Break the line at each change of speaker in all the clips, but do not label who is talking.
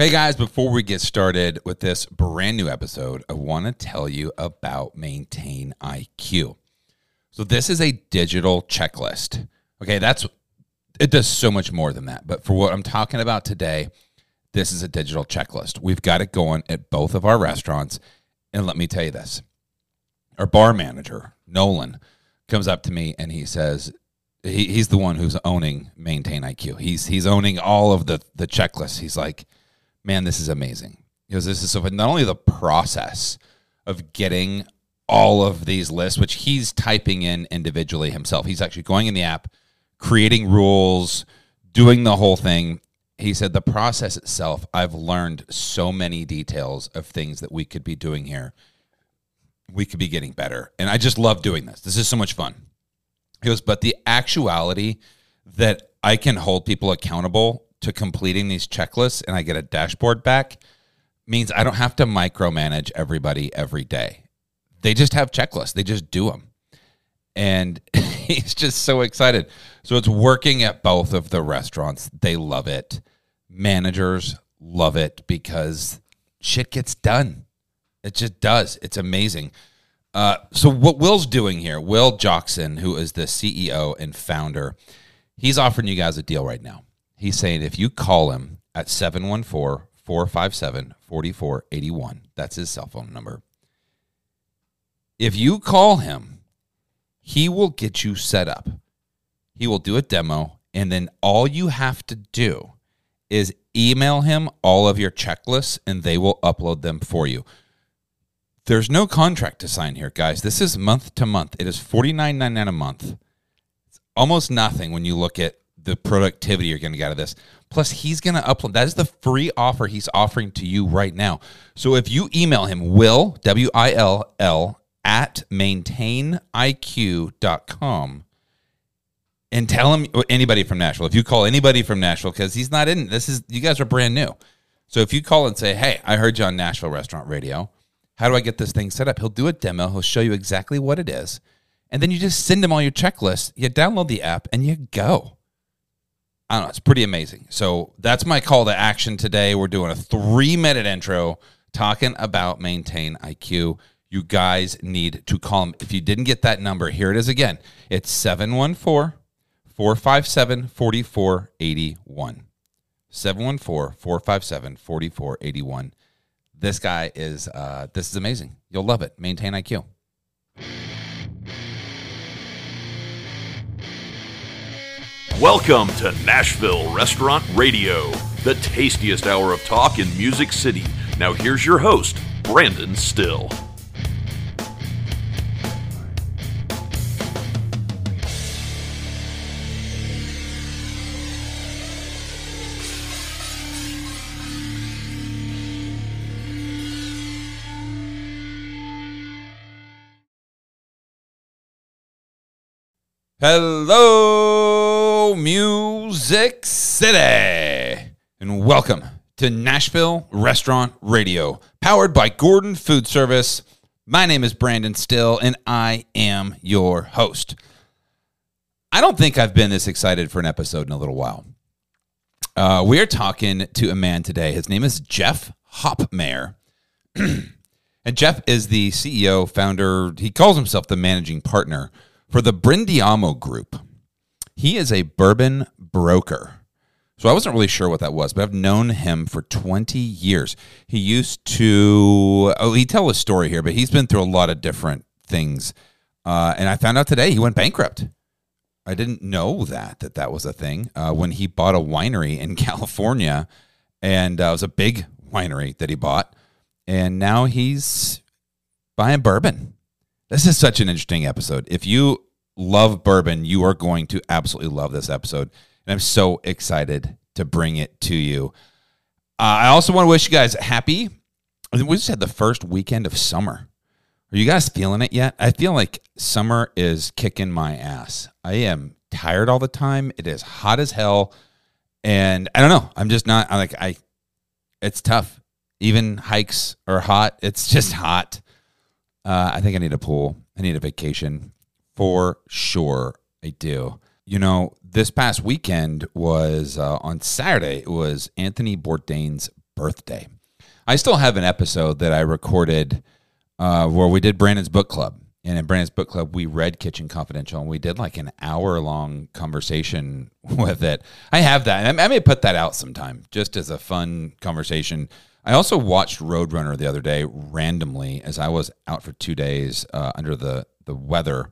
Hey guys, before we get started with this brand new episode, I want to tell you about Maintain IQ. So, this is a digital checklist. Okay, that's it does so much more than that. But for what I'm talking about today, this is a digital checklist. We've got it going at both of our restaurants. And let me tell you this our bar manager, Nolan, comes up to me and he says, he, he's the one who's owning Maintain IQ. He's he's owning all of the the checklists. He's like, man, this is amazing. Because this is so not only the process of getting all of these lists, which he's typing in individually himself. He's actually going in the app, creating rules, doing the whole thing. He said the process itself, I've learned so many details of things that we could be doing here. We could be getting better. And I just love doing this. This is so much fun. He goes, but the actuality that I can hold people accountable to completing these checklists and I get a dashboard back means I don't have to micromanage everybody every day. They just have checklists, they just do them. And he's just so excited. So it's working at both of the restaurants. They love it. Managers love it because shit gets done. It just does. It's amazing. Uh, so what Will's doing here, Will Jockson, who is the CEO and founder, he's offering you guys a deal right now. He's saying if you call him at 714 457 4481, that's his cell phone number. If you call him, he will get you set up. He will do a demo, and then all you have to do is email him all of your checklists, and they will upload them for you. There's no contract to sign here, guys. This is month to month. It is $49.99 a month. It's almost nothing when you look at the productivity you're going to get out of this. Plus, he's going to upload. That is the free offer he's offering to you right now. So if you email him, Will, W I L L, at maintainiq.com and tell him anybody from Nashville. If you call anybody from Nashville, because he's not in, this is, you guys are brand new. So if you call and say, hey, I heard you on Nashville Restaurant Radio how do I get this thing set up? He'll do a demo. He'll show you exactly what it is. And then you just send him all your checklists. You download the app and you go. I don't know. It's pretty amazing. So that's my call to action today. We're doing a three minute intro talking about Maintain IQ. You guys need to call him. If you didn't get that number, here it is again. It's 714 457 4481. 714 457 4481 this guy is uh, this is amazing. You'll love it. Maintain IQ.
Welcome to Nashville Restaurant Radio, the tastiest hour of talk in Music City. Now here's your host, Brandon Styll.
Hello, Music City, and welcome to Nashville Restaurant Radio, powered by Gordon Food Service. My name is Brandon Styll, and I am your host. I don't think I've been this excited for an episode in a little while. Uh, we are talking to a man today. His name is Jeff Hopmayer. and Jeff is the CEO, founder, he calls himself the managing partner for the Brindiamo Group. He is a bourbon broker. So I wasn't really sure what that was, but I've known him for 20 years. He used to, oh, he tell a story here, but he's been through a lot of different things. Uh, and I found out today he went bankrupt. I didn't know that, that that was a thing uh, when he bought a winery in California. And uh, it was a big winery that he bought. And now he's buying bourbon. This is such an interesting episode. If you love bourbon, you are going to absolutely love this episode. And I'm so excited to bring it to you. Uh, I also want to wish you guys happy. We just had the first weekend of summer. Are you guys feeling it yet? I feel like summer is kicking my ass. I am tired all the time. It is hot as hell. And I don't know. I'm just not I'm like I it's tough. Even hikes are hot. It's just hot. Uh, I think I need a pool. I need a vacation for sure. I do. You know, this past weekend was uh, on Saturday. It was Anthony Bourdain's birthday. I still have an episode that I recorded uh, where we did Brandon's book club. And in Brandon's book club, we read Kitchen Confidential and we did like an hour long conversation with it. I have that. And I may put that out sometime just as a fun conversation. I also watched Roadrunner the other day randomly as I was out for two days uh, under the, the weather.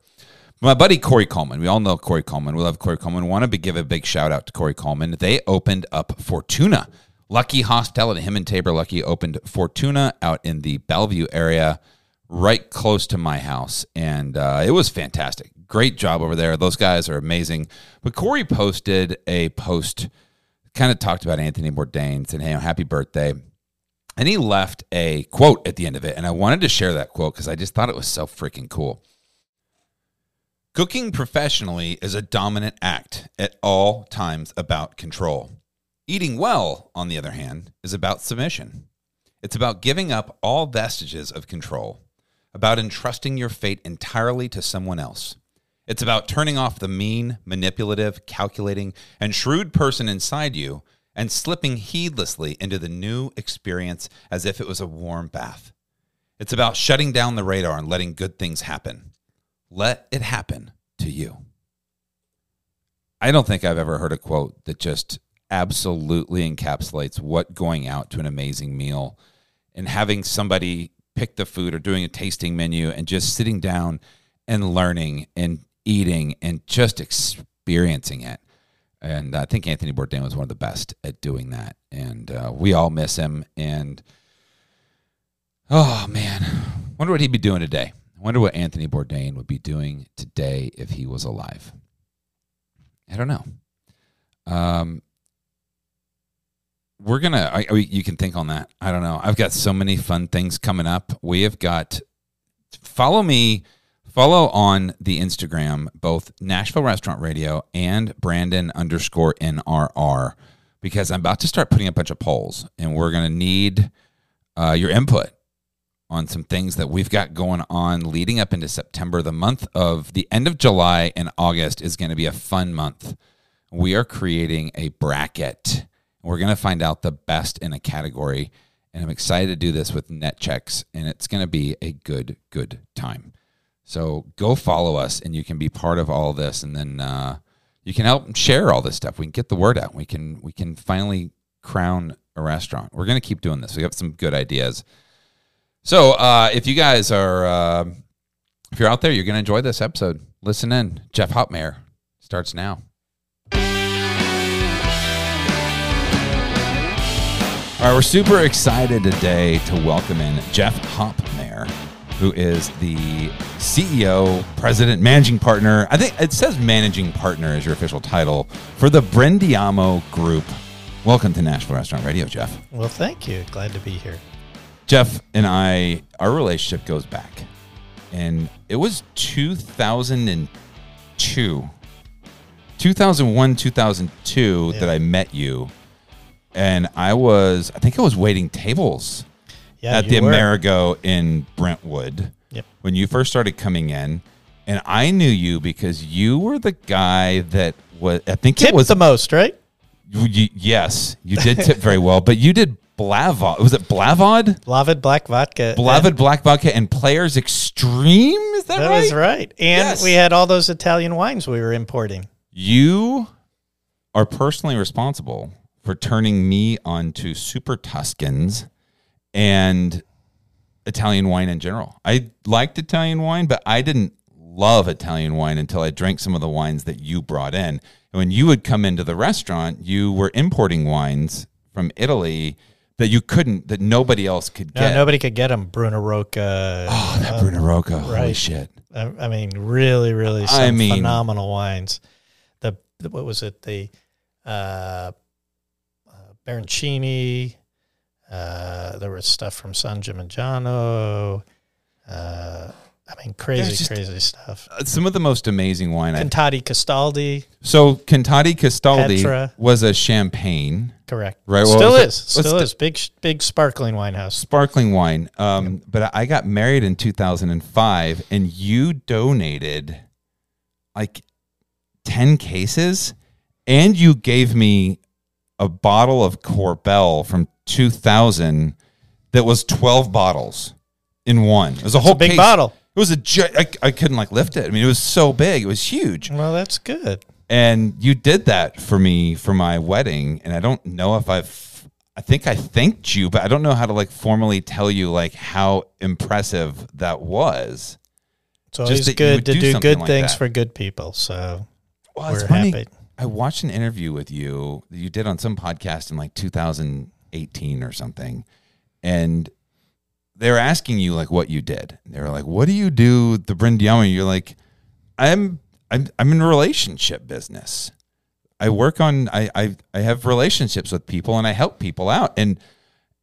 My buddy Corey Coleman, we all know Corey Coleman. We love Corey Coleman. Want to give a big shout out to Corey Coleman. They opened up Fortuna. Lucky Hospitality, him and Tabor Lucky opened Fortuna out in the Bellevue area right close to my house, and uh, it was fantastic. Great job over there. Those guys are amazing. But Corey posted a post, kind of talked about Anthony Bourdain, saying, "Hey, happy birthday." And he left a quote at the end of it. And I wanted to share that quote because I just thought it was so freaking cool. Cooking professionally is a dominant act at all times about control. Eating well, on the other hand, is about submission. It's about giving up all vestiges of control about entrusting your fate entirely to someone else. It's about turning off the mean, manipulative, calculating, and shrewd person inside you and slipping heedlessly into the new experience as if it was a warm bath. It's about shutting down the radar and letting good things happen. Let it happen to you. I don't think I've ever heard a quote that just absolutely encapsulates what going out to an amazing meal and having somebody pick the food or doing a tasting menu and just sitting down and learning and eating and just experiencing it. And I think Anthony Bourdain was one of the best at doing that. And uh, we all miss him. And oh, man, wonder what he'd be doing today. I wonder what Anthony Bourdain would be doing today if he was alive. I don't know. Um, we're gonna I, you can think on that i don't know i've got so many fun things coming up we have got follow me follow on the instagram both nashville restaurant radio and brandon underscore nrr because i'm about to start putting a bunch of polls and we're gonna need uh, your input on some things that we've got going on leading up into september the month of the end of july and august is going to be a fun month we are creating a bracket we're going to find out the best in a category. And I'm excited to do this with net checks, and it's going to be a good, good time. So go follow us, and you can be part of all this, and then uh, you can help share all this stuff. We can get the word out. We can we can finally crown a restaurant. We're going to keep doing this. We have some good ideas. So uh, if you guys are uh, if you're out there, you're going to enjoy this episode. Listen in. Jeff Hopmayer starts now. All right, we're super excited today to welcome in Jeff Hopmayer, who is the CEO, president, managing partner. I think it says managing partner is your official title for the Brindiamo Group. Welcome to Nashville Restaurant Radio, Jeff.
Well, thank you. Glad to be here.
Jeff and I, our relationship goes back, and it was 2002. 2001, 2002 yeah. that I met you and I was, I think I was waiting tables yeah, at the were. Amerigo in Brentwood
yep.
when you first started coming in, and I knew you because you were the guy that was. I think
Tipped
it was
the most, right?
You, yes, you did tip very well, but you did Blavod. Was it Blavod?
Blavod Black Vodka.
Blavod Black Vodka and Players Extreme. Is that,
that
right? That
is right. And yes. we had all those Italian wines we were importing.
You are personally responsible for turning me on to super Tuscans and Italian wine in general. I liked Italian wine, but I didn't love Italian wine until I drank some of the wines that you brought in. And when you would come into the restaurant, you were importing wines from Italy that you couldn't, that nobody else could get.
No, nobody could get them. Bruna Rocca.
Oh, that uh, Bruna Rocca. Right. Holy shit.
I, I, mean, really, really some I mean, phenomenal wines. The, the, what was it? The, uh, Baroncini. Uh, there was stuff from San Gimignano. Uh, I mean, crazy, just, crazy stuff.
Uh, some of the most amazing wine.
Contadi Castaldi.
So Contadi Castaldi Petra. was a champagne.
Correct.
Right.
Well, Still is. Still is. Big, big sparkling wine house.
Sparkling wine. Um, yep. But I got married in 2005, and you donated like 10 cases, and you gave me a bottle of Corbel from 2000 that was 12 bottles in one. It was a whole
a big
case.
bottle.
It was a I couldn't like lift it. I mean, it was so big. It was huge.
Well, that's good.
And you did that for me for my wedding and I don't know if I've I think I thanked you, but I don't know how to like formally tell you like how impressive that was.
It's always
would
good to
do
do, good
like
things
that.
for good people. So
Well,
we're happy.
I watched an interview with you that you did on some podcast in like 2018 or something, and they're asking you like what you did. They were like, "What do you do?" The Brindiamo. You're like, "I'm I'm I'm in a relationship business. I work on I I I have relationships with people and I help people out." And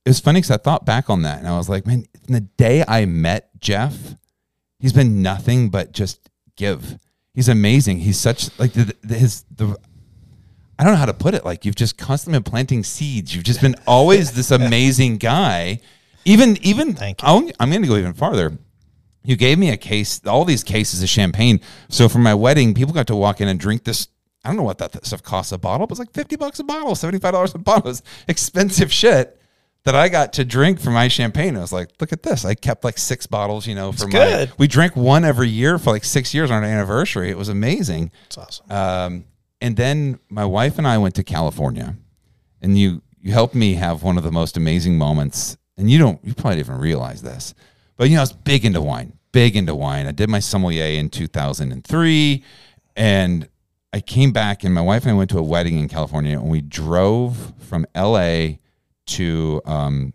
it was funny because I thought back on that and I was like, "Man, the day I met Jeff, he's been nothing but just give." He's amazing. He's such like the, the, his the I don't know how to put it. Like you've just constantly been planting seeds. You've just been always this amazing guy. Even even
Thank you.
I'll, I'm going to go even farther. You gave me a case, all these cases of champagne. So for my wedding, people got to walk in and drink this. I don't know what that, that stuff costs a bottle, but it's like fifty bucks a bottle, seventy five dollars a bottle. It's expensive shit that I got to drink for my champagne. I was like, look at this. I kept like six bottles, you know, for my.
good.
We drank one every year for like six years on our anniversary. It was amazing.
It's awesome.
Um, and then my wife and I went to California, and you you helped me have one of the most amazing moments. And you don't you probably didn't even realize this, but you know I was big into wine, big into wine. I did my sommelier in 2003, and I came back, and my wife and I went to a wedding in California, and we drove from L.A. to um,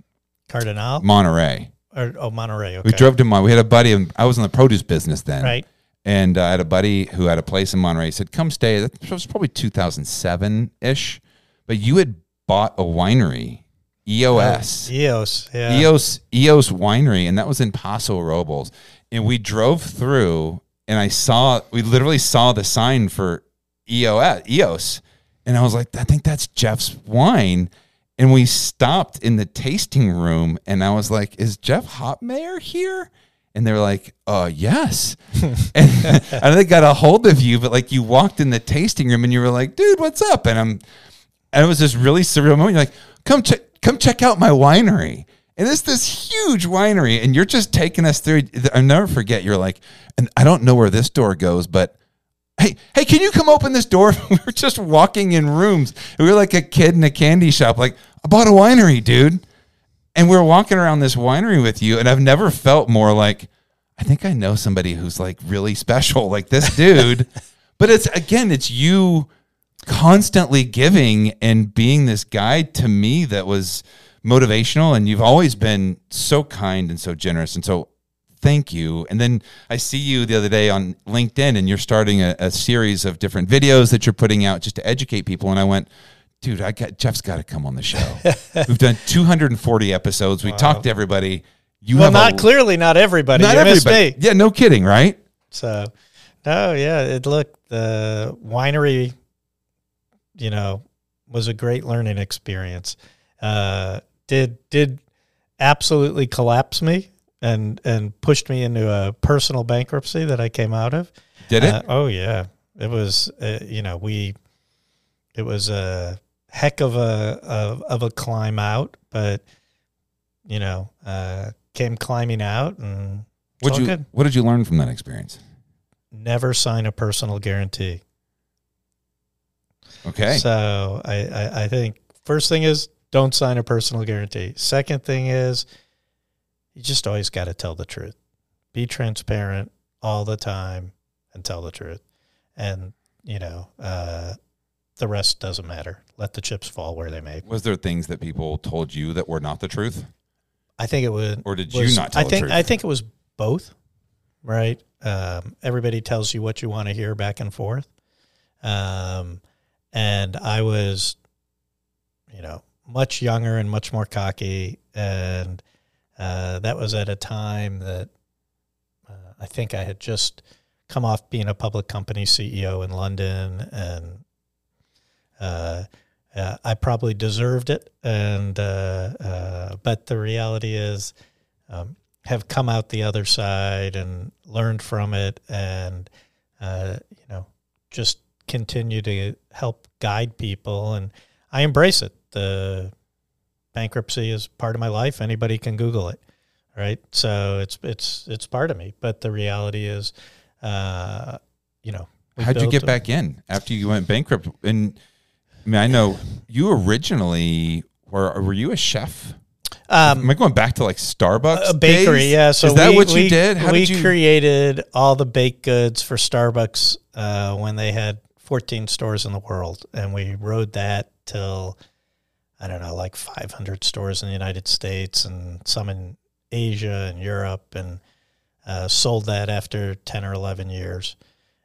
Cardinal
Monterey.
or oh Monterey. Okay.
We drove to Mon. We had a buddy. and I was in the produce business then,
right.
and uh, I had a buddy who had a place in Monterey. He said, "Come stay." That was probably 2007 ish. But you had bought a winery, EOS,
EOS. Yeah.
EOS, EOS Winery, and that was in Paso Robles. And we drove through, and I saw, we literally saw the sign for EOS, EOS, and I was like, I think that's Jeff's wine. And we stopped in the tasting room, and I was like, Is Jeff Hopmayer here? And they were like, uh, yes. and I think got a hold of you, but like you walked in the tasting room and you were like, dude, what's up? And I'm, and it was this really surreal moment. You're like, come check, come check out my winery. And it's this huge winery, and you're just taking us through. I'll never forget. You're like, and I don't know where this door goes, but hey, hey, can you come open this door? we were just walking in rooms. We were like a kid in a candy shop. Like, I bought a winery, dude. And we we're walking around this winery with you, and I've never felt more like I think I know somebody who's like really special, like this dude. but it's again, it's you constantly giving and being this guide to me that was motivational. And you've always been so kind and so generous. And so thank you. And then i see you the other day on linkedin and you're starting a, a series of different videos that you're putting out just to educate people. And i went dude i got jeff's got to come on the show. We've done 240 episodes. We talked to everybody. You
Well,
have
not
a,
clearly not everybody.
not
you
everybody. yeah no kidding right?
So, no, yeah, it looked the winery, you know, was a great learning experience. Uh, did did absolutely collapse me and and pushed me into a personal bankruptcy that I came out of.
did it
Uh, oh yeah, it was. Uh, you know, we. It was a heck of a of, of a climb out, but you know, uh, came climbing out and
what you
good.
what did you learn from that experience
Never sign a personal guarantee.
Okay
So I, I I think first thing is don't sign a personal guarantee. Second thing is you just always got to tell the truth. Be transparent all the time and tell the truth. And you know, uh, the rest doesn't matter. Let the chips fall where they may.
Was there things that people told you that were not the truth?
I think it would.
Or did you
was-
not tell
I
the
think
truth?
I think it was both. Right. Um, everybody tells you what you want to hear back and forth. Um, and I was, you know, much younger and much more cocky, and uh, that was at a time that uh, I think I had just come off being a public company CEO in London, and uh, uh, I probably deserved it. And uh, uh, but the reality is, um, have come out the other side and learned from it, and you know, just continue to help guide people. And I embrace it. The bankruptcy is part of my life. Anybody can Google it, right? So it's it's it's part of me. But the reality is, uh, you know,
How'd you get
a-
back in after you went bankrupt? And I mean, I know you originally were. Were you a chef?
Um,
Am I going back to like Starbucks?
a bakery,
days?
yeah. So
is that
we,
what you
we-
did? How
we
did you?
created all the baked goods for Starbucks uh, when they had 14 stores in the world, and we rode that till I don't know, like 500 stores in the United States and some in Asia and Europe, and uh, sold that after 10 or 11 years,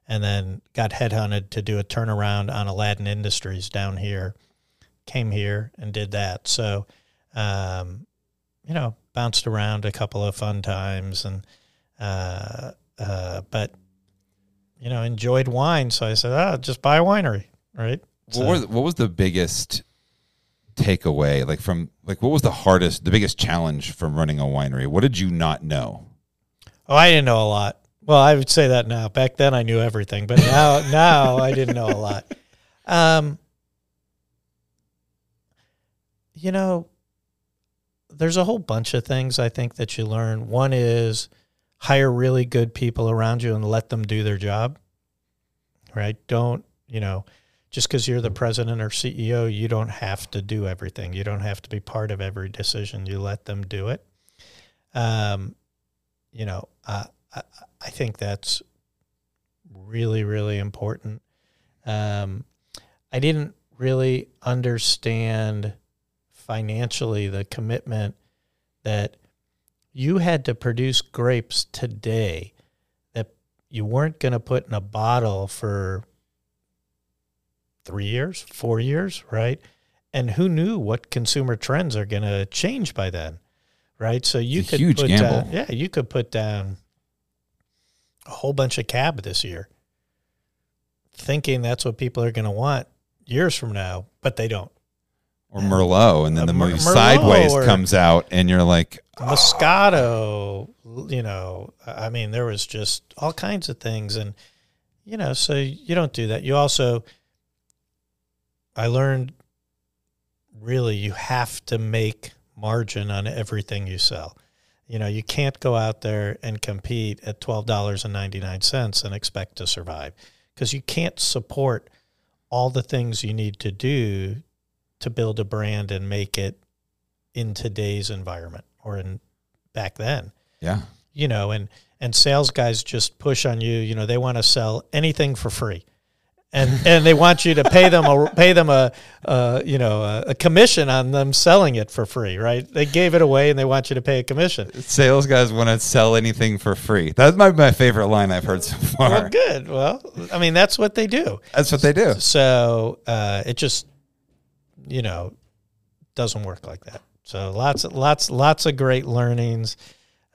and then got headhunted to do a turnaround on Aladdin Industries down here. Came here and did that. So. Um, you know, bounced around a couple of fun times and, uh, uh, but, you know, enjoyed wine. So I said, ah, just buy a winery, right?
what, was, what was the biggest takeaway? Like from like what was the hardest, the biggest challenge from running a winery? What did you not know?
Oh, I didn't know a lot. Well, I would say that now. Back then, I knew everything, but now, now I didn't know a lot. Um, you know, there's a whole bunch of things I think that you learn. One is hire really good people around you and let them do their job. Right? Don't you know? Just because you're the president or CEO, you don't have to do everything. You don't have to be part of every decision. You let them do it. Um, you know, uh, I, I think that's really, really important. Um, I didn't really understand financially the commitment that you had to produce grapes today that you weren't going to put in a bottle for three years, four years, right? And who knew what consumer trends are going to change by then, right? So you
It's
could
huge
put
gamble.
down, yeah, you could put down a whole bunch of cab this year, thinking that's what people are going to want years from now, but they don't.
Or Merlot, and then
Uh,
the movie
Merlot
Sideways
or-
comes out, and you're like,
Moscato, you know, I mean, there was just all kinds of things. And, you know, so you don't do that. You also, I learned really you have to make margin on everything you sell. You know, you can't go out there and compete at $12.99 and expect to survive because you can't support all the things you need to do to build a brand and make it in today's environment or in back then.
Yeah,
you know and and sales guys just push on you you know they want to sell anything for free. And and they want you to pay them a pay them a, uh you know a, a commission on them selling it for free right? They gave it away and they want you to pay a commission.
Sales guys want to sell anything for free. That's my my favorite line I've heard so far.
well good. Well i mean that's what they do.
That's what they do.
so uh it just you know doesn't work like that so lots lots lots of great learnings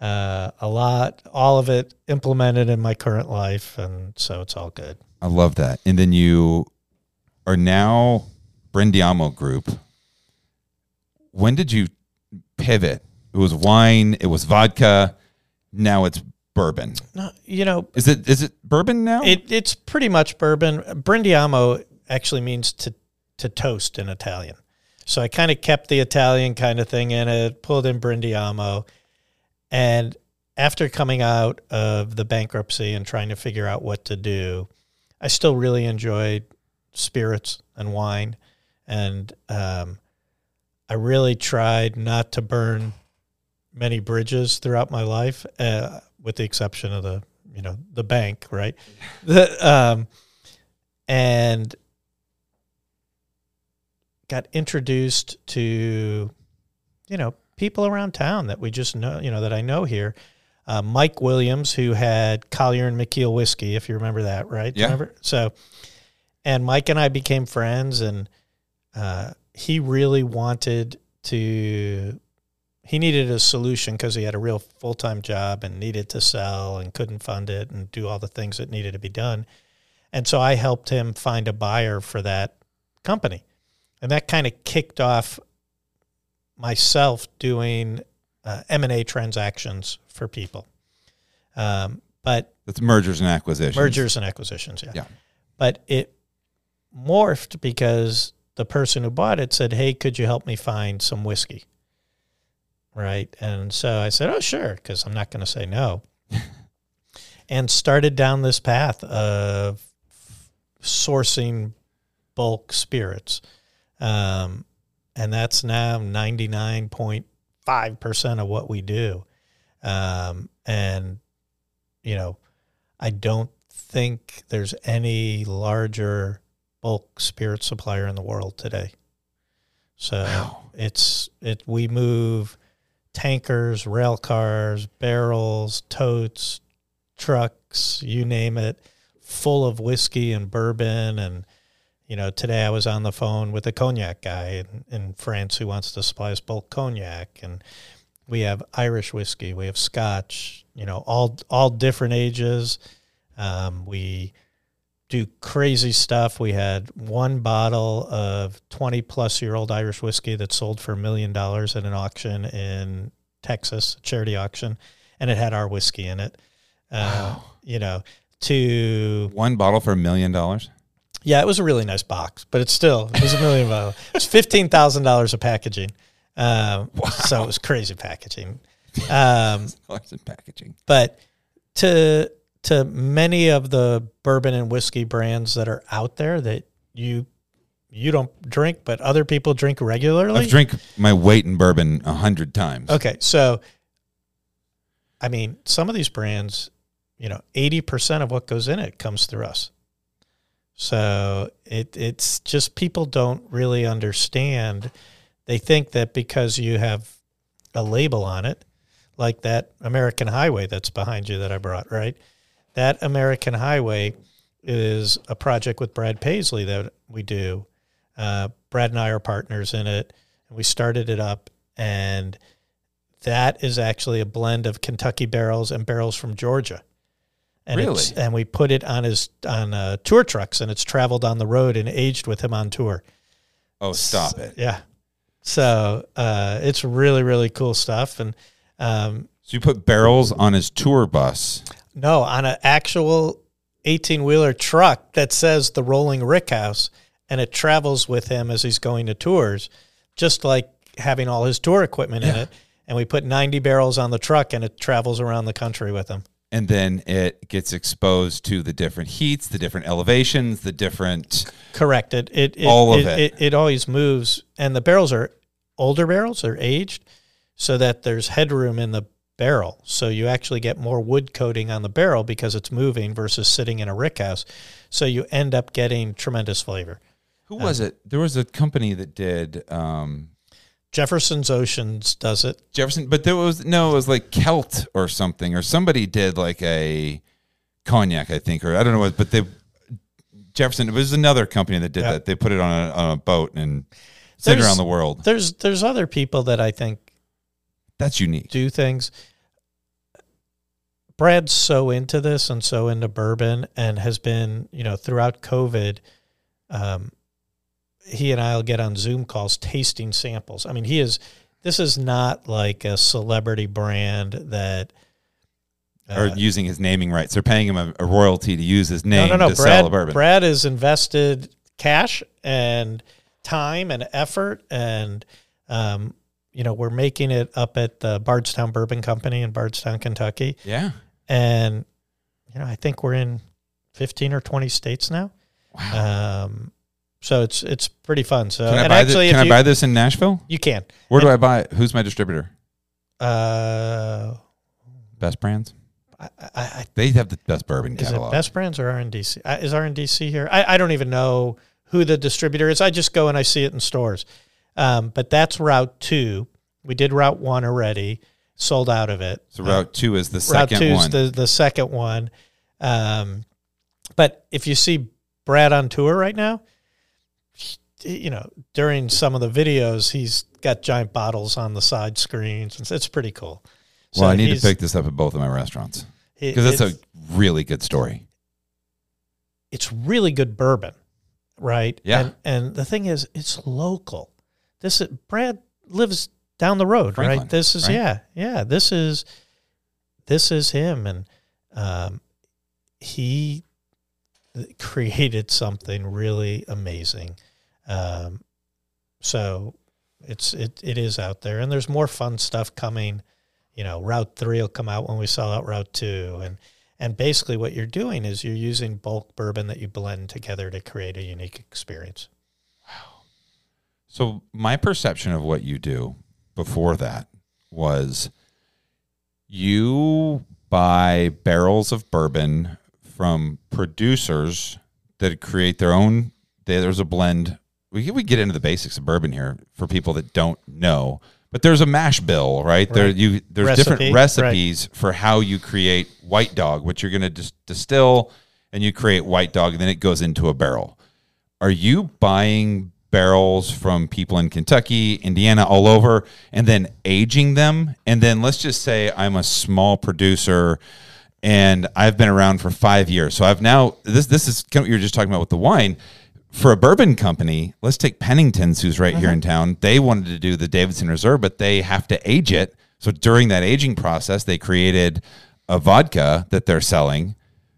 uh a lot all of it implemented in my current life and so it's all good
I love that. And then you are now Brindiamo Group. When did you pivot? It was wine, it was vodka, now it's bourbon.
no you know
Is it is it bourbon now?
it, it's pretty much bourbon brindiamo actually means to to toast in italian. So i kind of kept the italian kind of thing in it pulled in brindiamo and after coming out of the bankruptcy and trying to figure out what to do i still really enjoyed spirits and wine and um, i really tried not to burn many bridges throughout my life uh, with the exception of the you know the bank right? The, um, and got introduced to you know people around town that we just know you know that I know here. Uh, Mike Williams, who had Collier and McKeel whiskey, if you remember that, right?
Yeah.
Remember? So, and Mike and I became friends, and uh, he really wanted to. He needed a solution because he had a real full time job and needed to sell and couldn't fund it and do all the things that needed to be done. And so I helped him find a buyer for that company. And that kind of kicked off myself doing uh, M&A transactions for people. Um, but
That's mergers and acquisitions.
mergers and acquisitions, yeah.
Yeah.
But it morphed because the person who bought it said, "Hey, could you help me find some whiskey?" Right, and so I said, "Oh, sure," because I'm not going to say no. and started down this path of sourcing bulk spirits, um, and that's now ninety nine point five percent of what we do. Um, and you know, I don't think there's any larger bulk spirit supplier in the world today. So
Wow.
it's it we move tankers, rail cars, barrels, totes, trucks, you name it, full of whiskey and bourbon and you know, today I was on the phone with a cognac guy in, in France who wants to supply us bulk cognac and we have Irish whiskey, we have Scotch, you know, all all different ages. Um, we do crazy stuff. We had one bottle of 20 plus year old Irish whiskey that sold for a million dollars at an auction in Texas, a charity auction, and it had our whiskey in it. Uh,
Wow.
You know, to
One bottle for a million dollars.
Yeah, it was a really nice box, but it's still it was a million bottle. It's fifteen thousand dollars of packaging. Um, So it was crazy packaging. Um,
Dollars in packaging.
but to to many of the bourbon and whiskey brands that are out there that you you don't drink, but other people drink regularly.
I've drank my weight in bourbon a hundred times.
Okay, so I mean, some of these brands, you know, eighty percent of what goes in it comes through us. So it it's just people don't really understand. They think that because you have a label on it, like that American Highway that's behind you that I brought, right? That American Highway is a project with Brad Paisley that we do. Uh, Brad and I are partners in it, and we started it up, and that is actually a blend of Kentucky barrels and barrels from Georgia. And it's,
Really?
and we put it on his on uh, tour trucks, and it's traveled on the road and aged with him on tour.
Oh, stop it.
Yeah. So uh, it's really really cool stuff, and um,
So you put barrels on his tour bus.
no, on an actual eighteen wheeler truck that says the Rolling Rick House, and it travels with him as he's going to tours, just like having all his tour equipment in it. And we put ninety barrels on the truck, and it travels around the country with him.
And then it gets exposed to the different heats, the different elevations, the different.
Correct. It it, it
All of
it,
it.
it. It always moves, and the barrels are older barrels, are aged, so that there's headroom in the barrel. So you actually get more wood coating on the barrel because it's moving versus sitting in a rick house. So you end up getting tremendous flavor.
Who was it? There was a company that did um,
Jefferson's Oceans does it.
Jefferson, but there was no, it was like Kelt or something, or somebody did like a cognac, I think, or I don't know what, but they Jefferson. It was another company that did that. They put it on a, on a boat and sent it around the world.
There's there's other people that I think
That's unique.
do things. Brad's so into this and so into bourbon and has been, you know, throughout COVID. Um, he and I'll get on Zoom calls tasting samples. I mean, he is. This is not like a celebrity brand that.
or
uh,
using his naming rights. They're paying him a, a royalty to use his name
no, no, no.
to sell a
Brad,
bourbon.
Brad has invested cash and time and effort, and um, you know, we're making it up at the Bardstown Bourbon Company in Bardstown, Kentucky.
yeah.
and you know I think we're in fifteen or twenty states now.
Wow.
Um, so it's it's pretty fun. So
Can I
and
buy
actually,
this? Can I
you,
buy this in Nashville?
you can.
Where do I buy it? Who's my distributor?
Uh,
Best Brands.
I, I, I,
They have the best bourbon
is it. Best Brands or RNDC? Uh, Is R and D C here? I, I don't even know who the distributor is. I just go and I see it in stores. Um, but that's Route Two. We did Route One already. Sold out of it.
so Route Two is the
Route
second
Two
one.
is the the second one. Um, but if you see Brad on tour right now, you know during some of the videos he's got giant bottles on the side screens, and it's pretty cool.
well, I need to pick this up at both of my restaurants because it's,
it's,
a really good story.
it's really good bourbon, right?
Yeah.
And, and the thing is, it's local. This is, Brad lives down the road,
Franklin,
right? This is
right?
yeah, yeah. This is this is him, and um, he created something really amazing. Um, So it's it it is out there, and there's more fun stuff coming. You know, Route Three will come out when we sell out Route Two, and and basically what you're doing is you're using bulk bourbon that you blend together to create a unique experience. Wow.
So my perception of what you do before that was you buy barrels of bourbon from producers that create their own. There's a blend. We we get into the basics of bourbon here for people that don't know. But there's a mash bill, right? There you there's
Recipe,
different recipes for how you create white dog, which you're going to dis- distill and you create white dog and then it goes into a barrel. Are you buying barrels from people in Kentucky, Indiana, all over, and then aging them? And then let's just say I'm a small producer and I've been around for five years. So I've now this this is kind of what you were just talking about with the wine. For a bourbon company, let's take Pennington's, who's right here in uh-huh. town. They wanted to do the Davidson Reserve, but they have to age it. So during that aging process, they created a vodka that they're selling.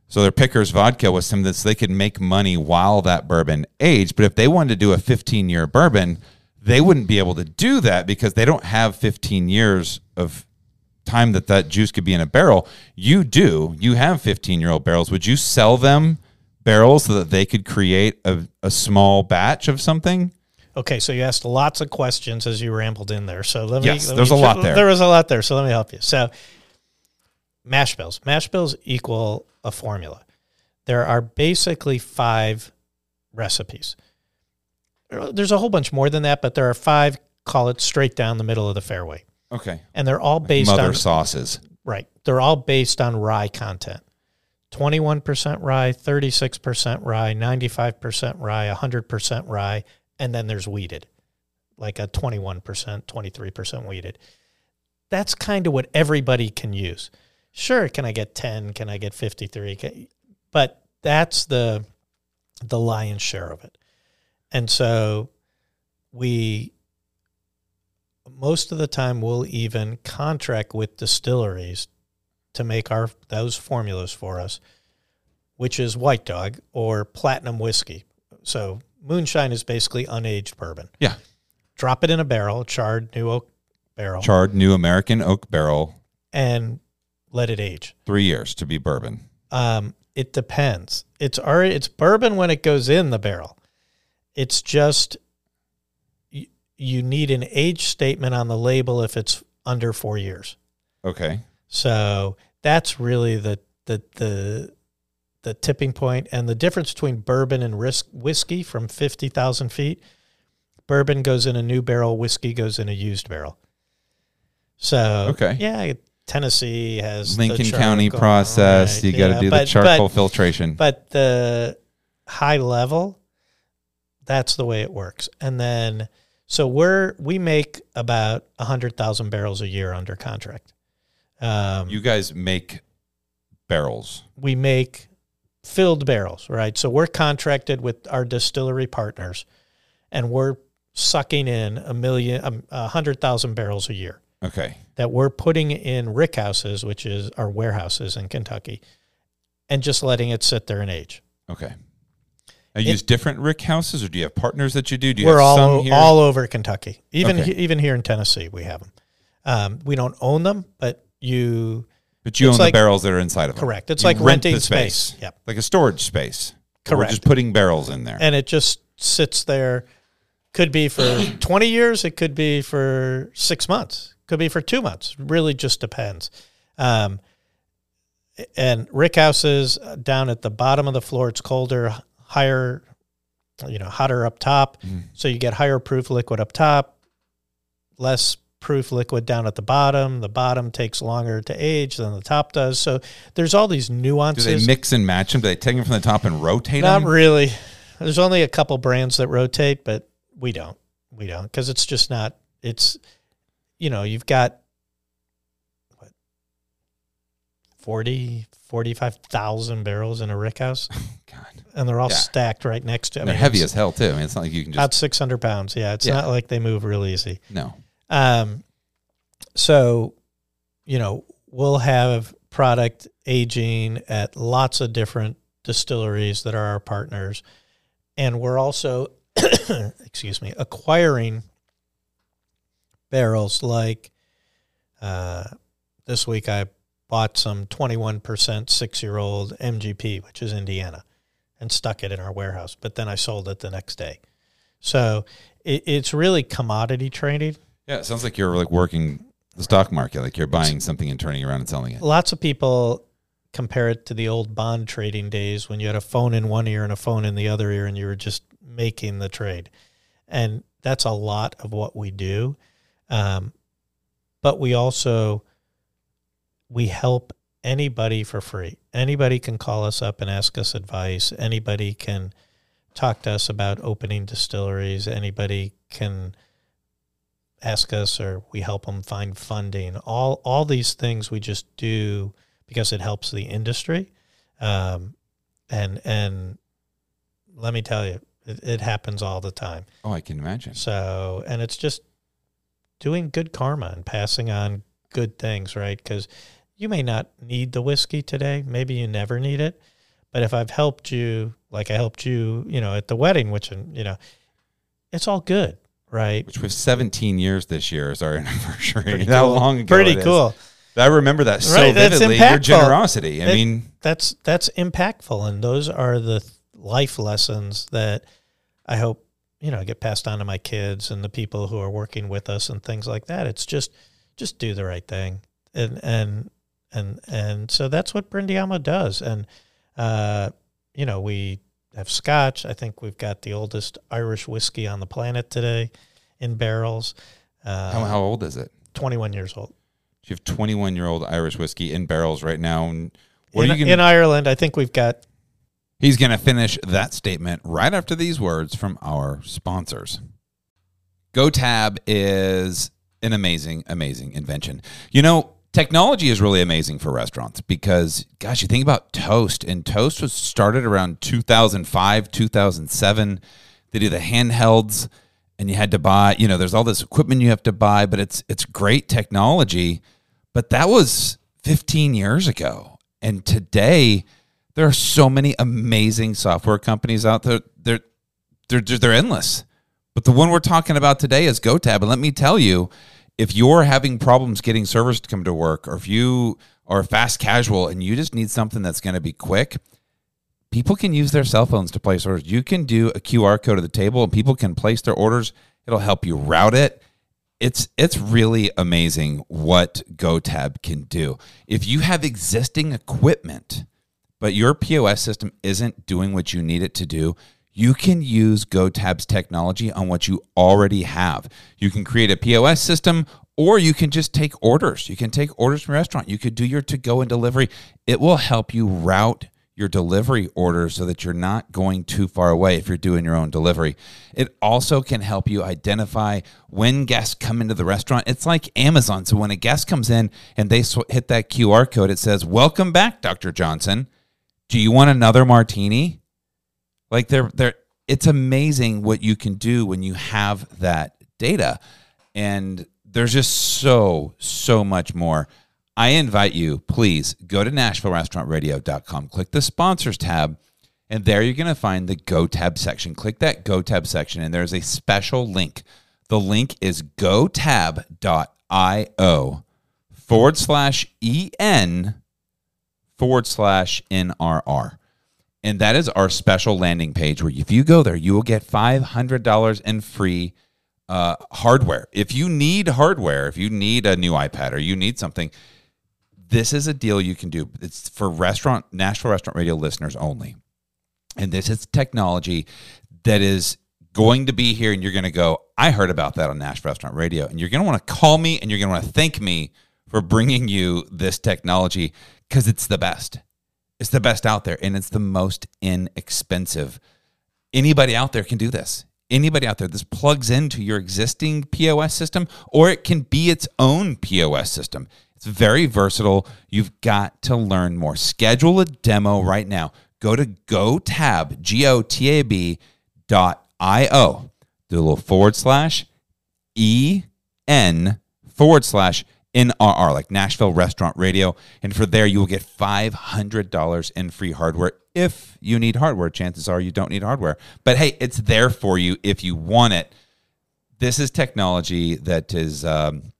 So their Pickers vodka was something that so they could make money while that bourbon aged. But if they wanted to do a 15 year bourbon, they wouldn't be able to do that because they don't have 15 years of time that that juice could be in a barrel. You do. You have 15 year old barrels. Would you sell them barrels so that they could create a, a small batch of something?
Okay, so you asked lots of questions as you rambled in there. So let me.
Yes,
let
there's
me-
a lot there.
There was a lot there. So let me help you. So mash bills. Mash bills equal a formula. There are basically five recipes. There's a whole bunch more than that, but there are five. Call it straight down the middle of the fairway,
Okay.
and they're all based
Mother
on
sauces.
right. They're all based on rye content. 21% rye, 36% rye, 95% rye, 100% rye, and then there's wheated, like a 21%, 23% wheated. That's kind of what everybody can use. Sure, can I get 10? Can I get 53? Can- But that's the the lion's share of it. And so we most of the time we'll even contract with distilleries to make our those formulas for us, which is White Dog or Platinum whiskey. So moonshine is basically unaged bourbon.
Yeah.
Drop it in a barrel, charred new oak barrel,
Charred new American oak barrel,
and let it age.
three years to be bourbon.
Um, it depends. It's already it's bourbon when it goes in the barrel. It's just you, you need an age statement on the label if it's under four years.
Okay.
So that's really the the the the tipping point and the difference between bourbon and risk whiskey from fifty thousand feet. Bourbon goes in a new barrel, whiskey goes in a used barrel. So
Okay.
yeah, Tennessee has the
Lincoln County process.
right,
you got to
yeah,
do
but-
the charcoal
but-
filtration.
but the high level that's the way it works and then so we're we make about 100000 barrels a year under contract um,
you guys make barrels.
we make filled barrels right so we're contracted with our distillery partners and we're sucking in a million um, a hundred thousand barrels a year
Okay.
that we're putting in rick houses which is our warehouses in kentucky and just letting it sit there and age
Okay. You use different rick houses, or do you have partners that you do? Do you
We're
have
all
some here?
all over Kentucky. Even
Okay.
he- even here in Tennessee, we have them. Um, we don't own them, but you
but you own
like-
the barrels that are inside of them.
correct. It's
You
like
rent
renting
the
space. Yep,
like a storage space.
Correct.
We're just putting barrels in there.
and it just sits there. Could be for twenty years. It could be for six months. Could be for two months. Really, just depends. Um, and rick houses uh, down at the bottom of the floor. It's colder, higher, you know, hotter up top.
Mm.
So you get higher proof liquid up top, less proof liquid down at the bottom. The bottom takes longer to age than the top does. So there's all these nuances.
do they mix and match them? Do they take them from the top and rotate
Not
them?
Not really. There's only a couple brands that rotate, but we don't. We don't because it's just not. It's you know you've got what 40, 45,000 barrels in a rick house,
God,
and they're all
Yeah.
stacked right next to. I
they're heavy as hell too. I mean, it's not like you can just
about six hundred pounds. Yeah, it's
Yeah.
not like they move real easy.
no.
Um, so, you know, we'll have product aging at lots of different distilleries that are our partners. And we're also excuse me, acquiring barrels like uh, this week I bought some 21% six year old MGP, which is Indiana, and stuck it in our warehouse. But then I sold it the next day. So it, it's really commodity trading.
Yeah, it sounds like you're like working the stock market, like you're buying something and turning around and selling it.
Lots of people compare it to the old bond trading days when you had a phone in one ear and a phone in the other ear and you were just making the trade. And that's a lot of what we do. Um, but we also we help anybody for free. Anybody can call us up and ask us advice. Anybody can talk to us about opening distilleries. Anybody can ask us or we help them find funding. All all these things we just do because it helps the industry. Um, and and let me tell you, it, it happens all the time.
Oh, I can imagine.
So, and it's just doing good karma and passing on good things, right? Because you may not need the whiskey today. Maybe you never need it. But if I've helped you, like I helped you, you know, at the wedding, which, you know, it's all good, right?
Which was 17 years this year is our anniversary.
Pretty
How
cool.
long ago?
Pretty cool.
I remember that so
Right,
vividly. Your generosity. I
It-
mean,
That's that's impactful, and those are the life lessons that I hope you know get passed on to my kids and the people who are working with us and things like that. It's just just do the right thing, and and and and so that's what Brindiamo does. And uh, you know we have Scotch. I think we've got the oldest Irish whiskey on the planet today in barrels. Uh,
how, how old is it?
21 years old.
You have 21 year old Irish whiskey in barrels right now. And what
in,
are you
in
going to
Ireland, I think we've got
He's going to finish that statement right after these words from our sponsors. GoTab is an amazing, amazing invention. You know, technology is really amazing for restaurants because, gosh, you think about Toast, and Toast was started around 2005, 2007. They do the handhelds, and you had to buy, you know, there's all this equipment you have to buy, but it's it's great technology. But that was 15 years ago, and today there are so many amazing software companies out there. They're they're they're endless. But the one we're talking about today is GoTab. And let me tell you, if you're having problems getting servers to come to work, or if you are fast casual and you just need something that's going to be quick, people can use their cell phones to place orders. You can do a QR code at the table and people can place their orders. It'll help you route it. It's it's really amazing what GoTab can do. If you have existing equipment, but your POS system isn't doing what you need it to do, you can use GoTab's technology on what you already have. You can create a POS system or you can just take orders. You can take orders from a restaurant. You could do your to go and delivery. It will help you route your delivery orders so that you're not going too far away if you're doing your own delivery. It also can help you identify when guests come into the restaurant. It's like Amazon. So when a guest comes in and they sw- hit that QR code, it says, Welcome back, Dr. Johnson. Do you want another martini? Like they're they're it's amazing what you can do when you have that data. And there's just so, so much more. I invite you, please go to NashvilleRestaurantRadio.com, click the sponsors tab, and there you're going to find the GoTab section. Click that GoTab section, and there's a special link. The link is gotab.io forward slash en forward slash NRR. And that is our special landing page where if you go there, you will get $500 in free uh, hardware. If you need hardware, if you need a new iPad or you need something, this is a deal you can do. It's for restaurant, Nashville Restaurant Radio listeners only. And this is technology that is going to be here, and you're going to go, I heard about that on Nashville Restaurant Radio. And you're going to want to call me and you're going to want to thank me for bringing you this technology because it's the best. It's the best out there and it's the most inexpensive. Anybody out there can do this. Anybody out there, this plugs into your existing POS system or it can be its own POS system. It's very versatile. You've got to learn more. Schedule a demo right now. Go to gotab, G O T A B dot I O. Do a little forward slash E N forward slash NRR, like Nashville Restaurant Radio. And for there, you will get $500 in free hardware. If you need hardware, chances are you don't need hardware. But hey, it's there for you if you want it. This is technology that is, um,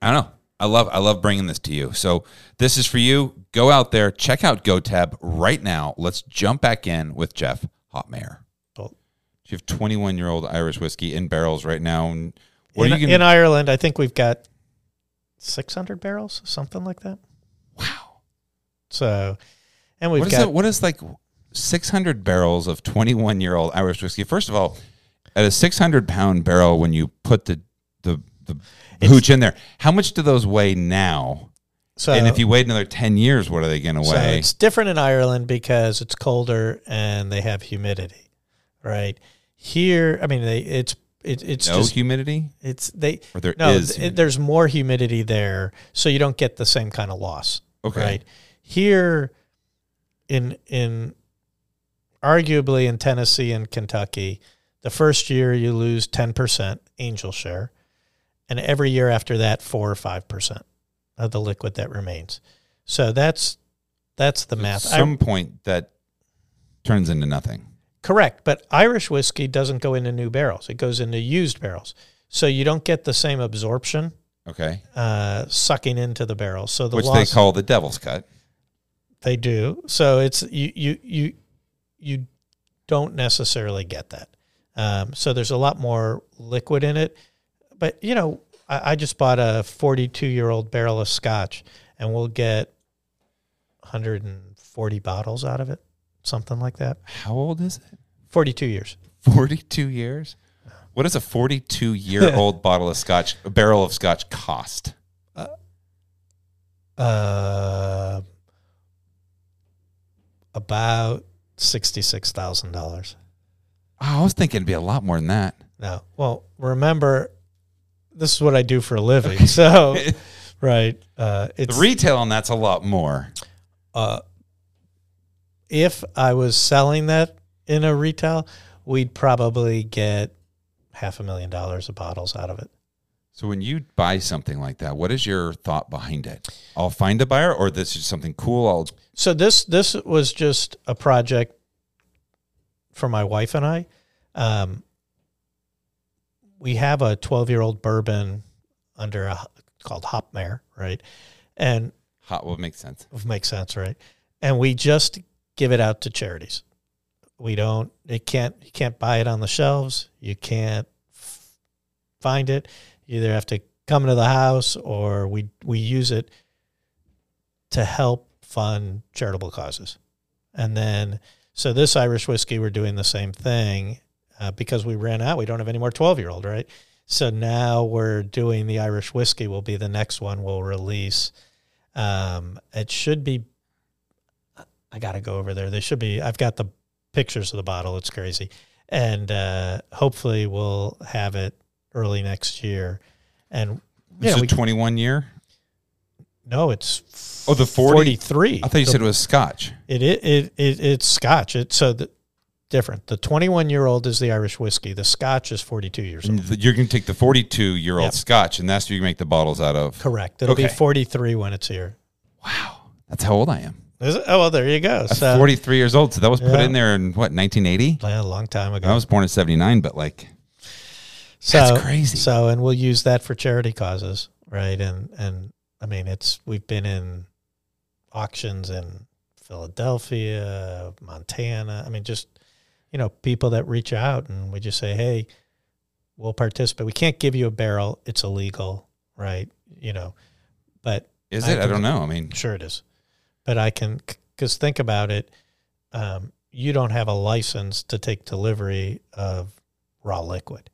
I don't know. I love I love bringing this to you. So this is for you. Go out there, check out GoTab right now. Let's jump back in with Jeff Hopmayer.
Well-
You have 21 year old Irish whiskey in barrels right now. What
in,
are you going
in Ireland, I think we've got 600 barrels, something like that.
Wow.
So, and we've
What is
got
it? What is like 600 barrels of 21 year old Irish whiskey? First of all, at a 600 pound barrel, when you put the the the hooch in there, how much do those weigh now?
so
and if you wait another 10 years, what are they going to
So
weigh?
it's different in Ireland because it's colder and they have humidity, right? Here, I mean, they it's it, it's
no
just
humidity,
it's they
or there
no
is.
th- there's more humidity there, so you don't get the same kind of loss,
okay.
right? Here, in in arguably in Tennessee and Kentucky, the first year you lose ten percent angel share, and every year after that, four or five percent of the liquid that remains. So that's that's the
At
math. I-
some point that turns into nothing.
Correct, but Irish whiskey doesn't go into new barrels; it goes into used barrels. So you don't get the same absorption
Okay.
uh, sucking into the barrel. So the
Which
loss
they call the devil's cut.
they do. So it's you you you you don't necessarily get that. Um, so there's a lot more liquid in it. But you know, I, I just bought a 42 year old barrel of Scotch, and we'll get 140 bottles out of it, something like that.
How old is it?
42 years.
42 years? What does a 42 year old bottle of scotch, a barrel of scotch cost?
Uh, about sixty-six thousand dollars.
Oh, I was thinking it'd be a lot more than that.
No, well, remember, this is what I do for a living. So, right, uh,
The
it's
retail on that's a lot more.
uh, if I was selling that in a retail, we'd probably get half a million dollars of bottles out of it.
So when you buy something like that, what is your thought behind it? I'll find a buyer, or this is something cool. I'll
So this this was just a project for my wife and I. Um, we have a 12 year old bourbon under a called Hopmare, right? And
hot. Well, it makes sense.
makes sense, right? And we just give it out to charities. We don't. It can't. You can't buy it on the shelves. You can't f- find it. You either have to come into the house or we we use it to help fund charitable causes. And then, so this Irish whiskey, we're doing the same thing uh, because we ran out. We don't have any more twelve year old, right? So now we're doing the Irish whiskey. Will be the next one we'll release. Um, it should be. I got to go over there. They should be. I've got the pictures of the bottle. It's crazy, and uh, hopefully we'll have it early next year. And yeah,
is
we,
21 year.
no, it's
Oh, the 40
43.
I thought you
The-
said it was Scotch.
it, it, it, it it's Scotch. It's so the, different. The 21 year old is the Irish whiskey. The Scotch is 42 years old.
You're going to take the 42 year old
Yep.
Scotch, and that's what you make the bottles out of.
Correct. It'll be 43 when it's here.
Wow, that's how old I am.
Is it? Oh, well, there you go.
I'm
So
43 years old. So that was put
Yeah.
in there in what 1980.
yeah, a long time ago.
I was born in 79, but like
so,
that's crazy.
So, and we'll use that for charity causes, right? And and I mean, it's we've been in auctions in Philadelphia, Montana. I mean, just you know, people that reach out and we just say, hey, we'll participate. We can't give you a barrel; it's illegal, right? You know, but
is
I
it? I don't know. I mean,
Sure, it is. But I can, because think about it. Um, you don't have a license to take delivery of raw liquid,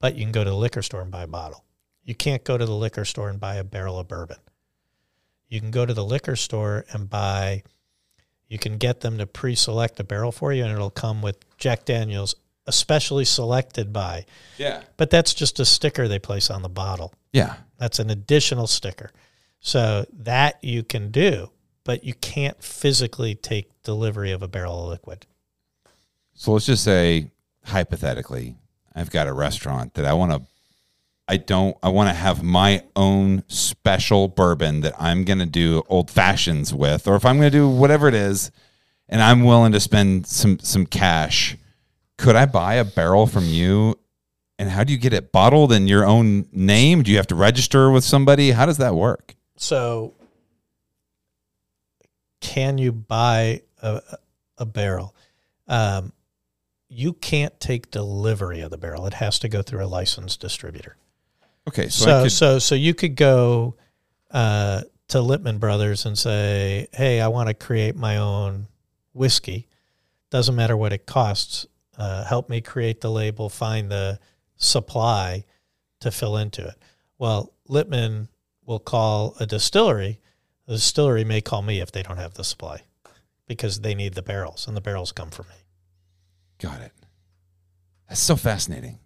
but you can go to the liquor store and buy a bottle. You can't go to the liquor store and buy a barrel of bourbon. You can go to the liquor store and buy, you can get them to pre select a barrel for you, and it'll come with Jack Daniels, especially selected by.
yeah,
But that's just a sticker they place on the bottle.
yeah.
That's an additional sticker. So that you can do, but you can't physically take delivery of a barrel of liquid.
So let's just say hypothetically, I've got a restaurant that I want to I don't. I want to have my own special bourbon that I'm going to do old fashions with, or if I'm going to do whatever it is, and I'm willing to spend some some cash. Could I buy a barrel from you? And how do you get it bottled in your own name? Do you have to register with somebody? How does that work?
So, can you buy a, a barrel? Um, you can't take delivery of the barrel. It has to go through a licensed distributor.
Okay, so,
So,
could,
so, so you could go uh, to Lipman Brothers and say, "Hey, I want to create my own whiskey. Doesn't matter what it costs. Uh, help me create the label, find the supply to fill into it." Well, Lippman will call a distillery. The distillery may call me if they don't have the supply because they need the barrels, and the barrels come from me.
Got it. That's so fascinating.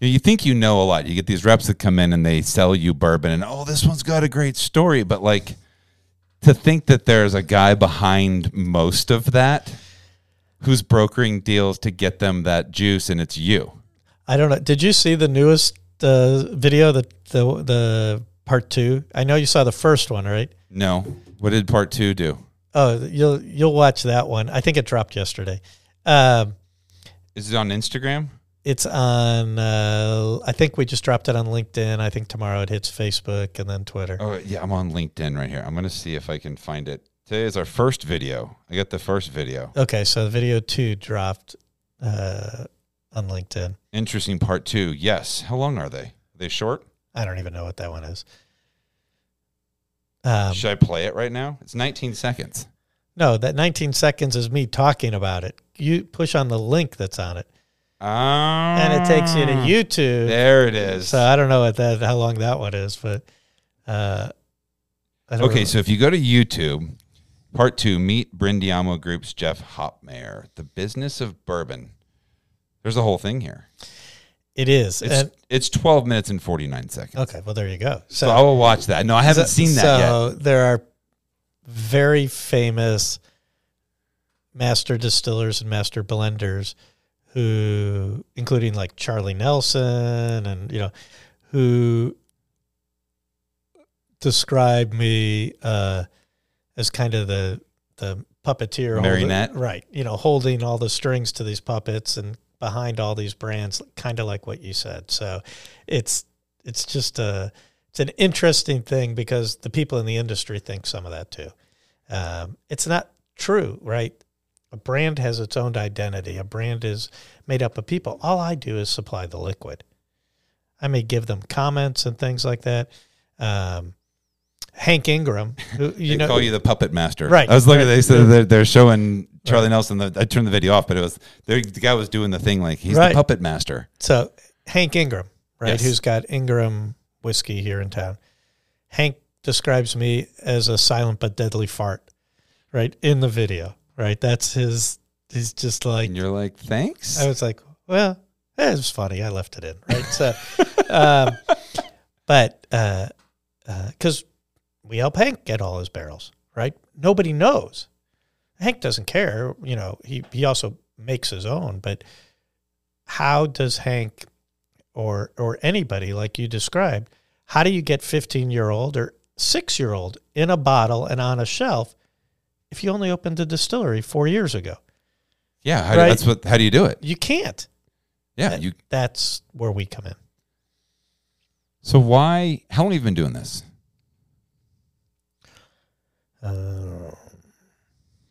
You, think you know a lot. You get these reps that come in and they sell you bourbon, and oh, this one's got a great story. But like to think that there's a guy behind most of that who's brokering deals to get them that juice, and it's you.
I don't know. Did you see the newest uh, video, that the the part two? I know you saw the first one, right?
No. What did part two do?
Oh, you'll you'll watch that one. I think it dropped yesterday. Um,
Is it on Instagram?
it's on. Uh, I think we just dropped it on LinkedIn. I think tomorrow it hits Facebook and then Twitter.
Oh yeah, I'm on LinkedIn right here. I'm gonna see if I can find it. Today is our first video. I got the first video.
Okay, so the video two dropped uh, on LinkedIn.
Interesting part two. Yes. How long are they? Are they short?
I don't even know what that one is. Um,
Should I play it right now? It's 19 seconds.
no, that 19 seconds is me talking about it. You push on the link that's on it,
Ah,
and it takes you to YouTube.
There it is.
So I don't know what that how long that one is, but uh,
okay, so if you go to YouTube, part two, meet Brindiamo Group's Jeff Hopmayer, the business of bourbon. There's a whole thing here.
It is.
It's
and,
it's 12 minutes and 49 seconds.
okay, well there you go.
So I will watch that. No, I haven't seen that
so
yet.
there are very famous master distillers and master blenders who, including like Charlie Nelson, and you know, who describe me uh, as kind of the the puppeteer, holding-
Marionette?
right? You know, holding all the strings to these puppets and behind all these brands, kind of like what you said. So it's it's just a it's an interesting thing because the people in the industry think some of that too. Um, it's not true, right? A brand has its own identity. A brand is made up of people. All I do is supply the liquid. I may give them comments and things like that. Um, Hank Ingram, who you
they
know,
call you the puppet master.
Right,
I was looking.
right.
They said they're, they're showing Charlie Nelson. The, I turned the video off, but it was the guy was doing the thing like he's
Right.
the puppet master.
So Hank Ingram, right,
Yes.
who's got Ingram whiskey here in town. Hank describes me as a silent but deadly fart, right, in the video, right? That's his. He's just like
And you're like, thanks.
I was like, well, it was funny. I left it in, right? So, um, but because we help Hank get all his barrels, right? Nobody knows. Hank doesn't care. You know, he he also makes his own. But how does Hank or or anybody like you described? How do you get fifteen year old or six year old in a bottle and on a shelf if you only opened a distillery four years ago?
yeah, how,
Right.
that's what. How do you do it?
You can't.
Yeah, you.
That's where we come in.
So why? How long have you been doing this?
Uh,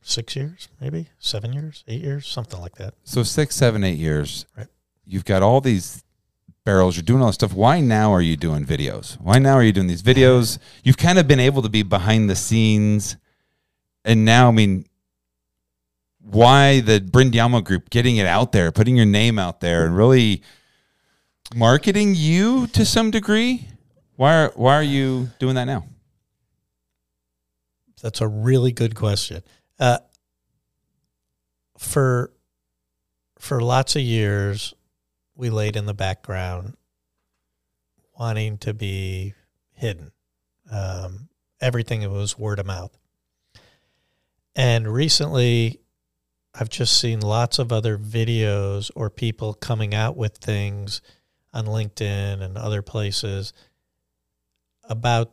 six years, maybe seven years, eight years, something like that.
So six, seven, eight years.
Right.
You've got all these barrels. You're doing all this stuff. Why now are you doing videos? Why now are you doing these videos? You've kind of been able to be behind the scenes, and now I mean, why the Brindiamo Group getting it out there, putting your name out there, and really marketing you to some degree? Why are why are you doing that now?
That's a really good question. Uh, for for lots of years, we laid in the background, wanting to be hidden. Um, everything was word of mouth, and recently, I've just seen lots of other videos or people coming out with things on LinkedIn and other places about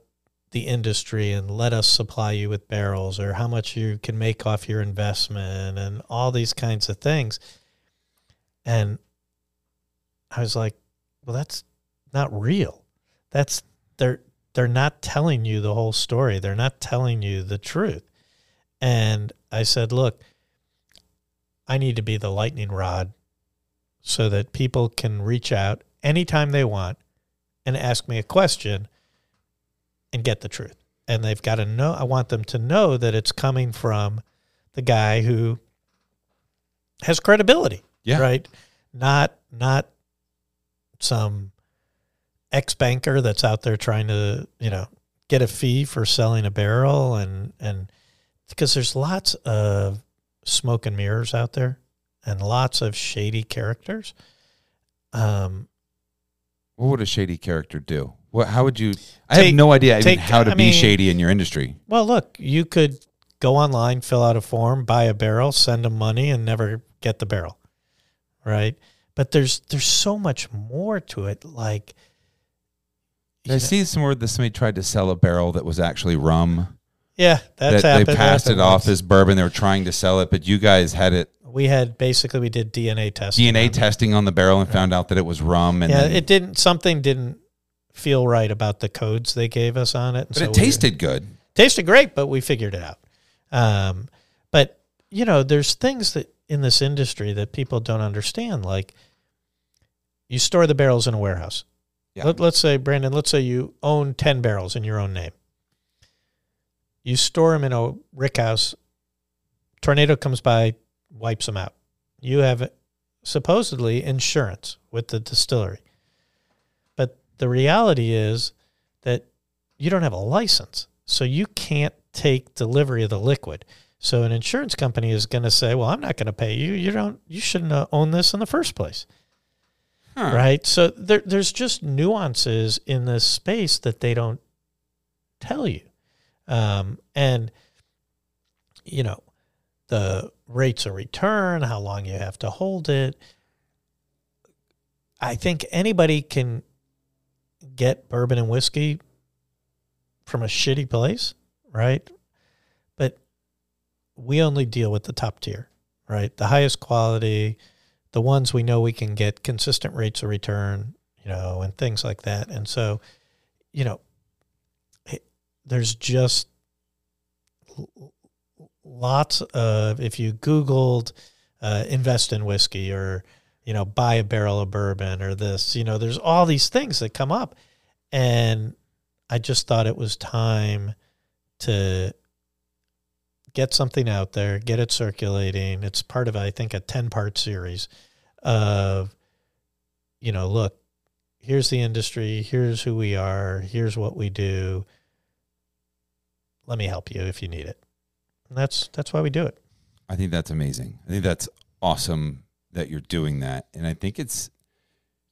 the industry and let us supply you with barrels or how much you can make off your investment and all these kinds of things. And I was like, well, that's not real. That's they're they're not telling you the whole story. They're not telling you the truth. And I said, look, I need to be the lightning rod so that people can reach out anytime they want and ask me a question and get the truth. And they've got to know, I want them to know that it's coming from the guy who has credibility.
Yeah.
Right. Not, not some ex banker that's out there trying to, you know, get a fee for selling a barrel and, and because there's lots of smoke and mirrors out there and lots of shady characters. Um,
What would a shady character do? What? How would you? I
Take-
have no idea even how to
I
be
mean-
shady in your industry.
Well, look, you could go online, fill out a form, buy a barrel, send them money, and never get the barrel, right? But there's there's so much more to it. Like, you
I
know-
see somewhere that somebody tried to sell a barrel that was actually rum.
yeah, that's
that
happened.
they passed it
happened
off
once.
as bourbon. They were trying to sell it, but you guys had it
We had basically we did DNA testing.
DNA testing on the barrel and found out that it was rum. And
Yeah,
then,
it didn't. Something didn't feel right about the codes they gave us on it. and
but
so
it
we-
tasted good.
tasted great, but we figured it out. Um, but you know, there's things that in this industry that people don't understand. Like, you store the barrels in a warehouse.
Yeah.
Let, let's say, Brandon, let's say you own ten barrels in your own name. You store them in a rick house. Tornado comes by, wipes them out. You have supposedly insurance with the distillery. The reality is that you don't have a license. So you can't take delivery of the liquid. So an insurance company is going to say, "Well, I'm not going to pay you. You don't you shouldn't own this in the first place."
Huh.
Right? So there there's just nuances in this space that they don't tell you. Um, and you know, the rates of return, how long you have to hold it. I think anybody can get bourbon and whiskey from a shitty place, right? But we only deal with the top tier, right? The highest quality, the ones we know we can get consistent rates of return, you know, and things like that. And so, you know, it, there's just lots of, if you Googled uh, invest in whiskey or, you know, buy a barrel of bourbon or this, you know, there's all these things that come up. And I just thought it was time to get something out there, get it circulating. It's part of, I think, a 10 part series of, you know, look, here's the industry, here's who we are, here's what we do. Let me help you if you need it. And that's that's why we do it.
I think that's amazing. I think that's awesome that you're doing that. And I think it's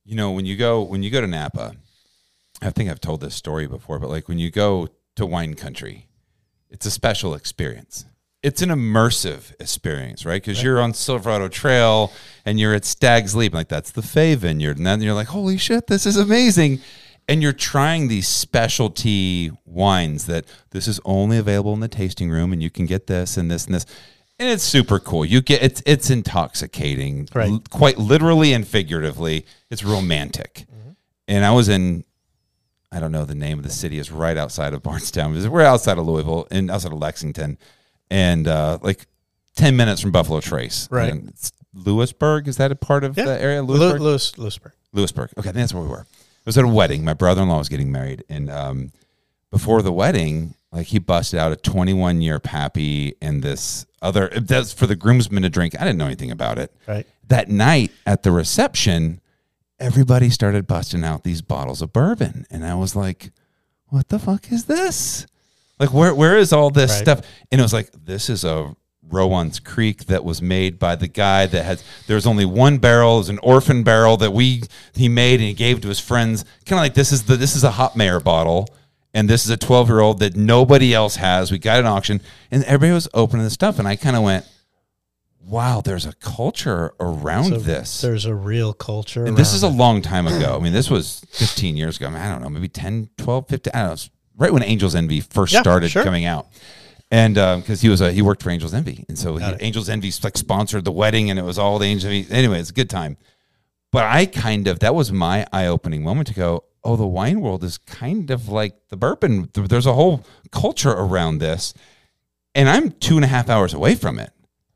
you know, when you go when you go to Napa, I think I've told this story before, but like when you go to wine country, it's a special experience. It's an immersive experience, right? Because you're on Silverado Trail and you're at Stag's Leap, like that's the Fay Vineyard, and then you're like, "Holy shit, this is amazing!" And you're trying these specialty wines that this is only available in the tasting room, and you can get this and this and this, and it's super cool. You get it's it's intoxicating,
Right.
l- quite literally and figuratively. It's romantic. Mm-hmm. And I was in I don't know the name of the city is right outside of Bardstown. We're outside of Louisville and outside of Lexington, and uh, like ten minutes from Buffalo Trace.
Right.
And it's Lewisburg is that a part of
Yeah.
the area?
Lew-
Lewisburg.
Lewis, Lewisburg.
Lewisburg. Okay, that's where we were. It was at a wedding. My brother in law was getting married, and um, before the wedding, like he busted out a 21 year pappy and this other. That's for the groomsmen to drink. I didn't know anything about it.
Right.
That night at the reception, everybody started busting out these bottles of bourbon, and I was like, "What the fuck is this? Like, where where is all this
Right.
stuff?" And it was like, "This is a." Rowan's Creek that was made by the guy that has there's only one barrel, it was an orphan barrel that we he made and he gave to his friends. Kind of like this is the this is a hot mayor bottle and this is a 12 year old that nobody else has. We got an auction and everybody was opening the stuff and I kind of went, wow, there's a culture around
So
this.
There's a real culture.
And this is a long time ago. I mean, this was 15 years ago. I, mean, I don't know, maybe 10, 12, 15. I don't know. Right when Angels Envy first
Yeah,
started
sure.
coming out. And uh, because he was a, he worked for Angels Envy, and so he, Angels Envy like sponsored the wedding, and it was all the Angels Envy. Anyway, it's a good time. But I kind of that was my eye opening moment to go, oh, the wine world is kind of like the bourbon. There's a whole culture around this, and I'm two and a half hours away from it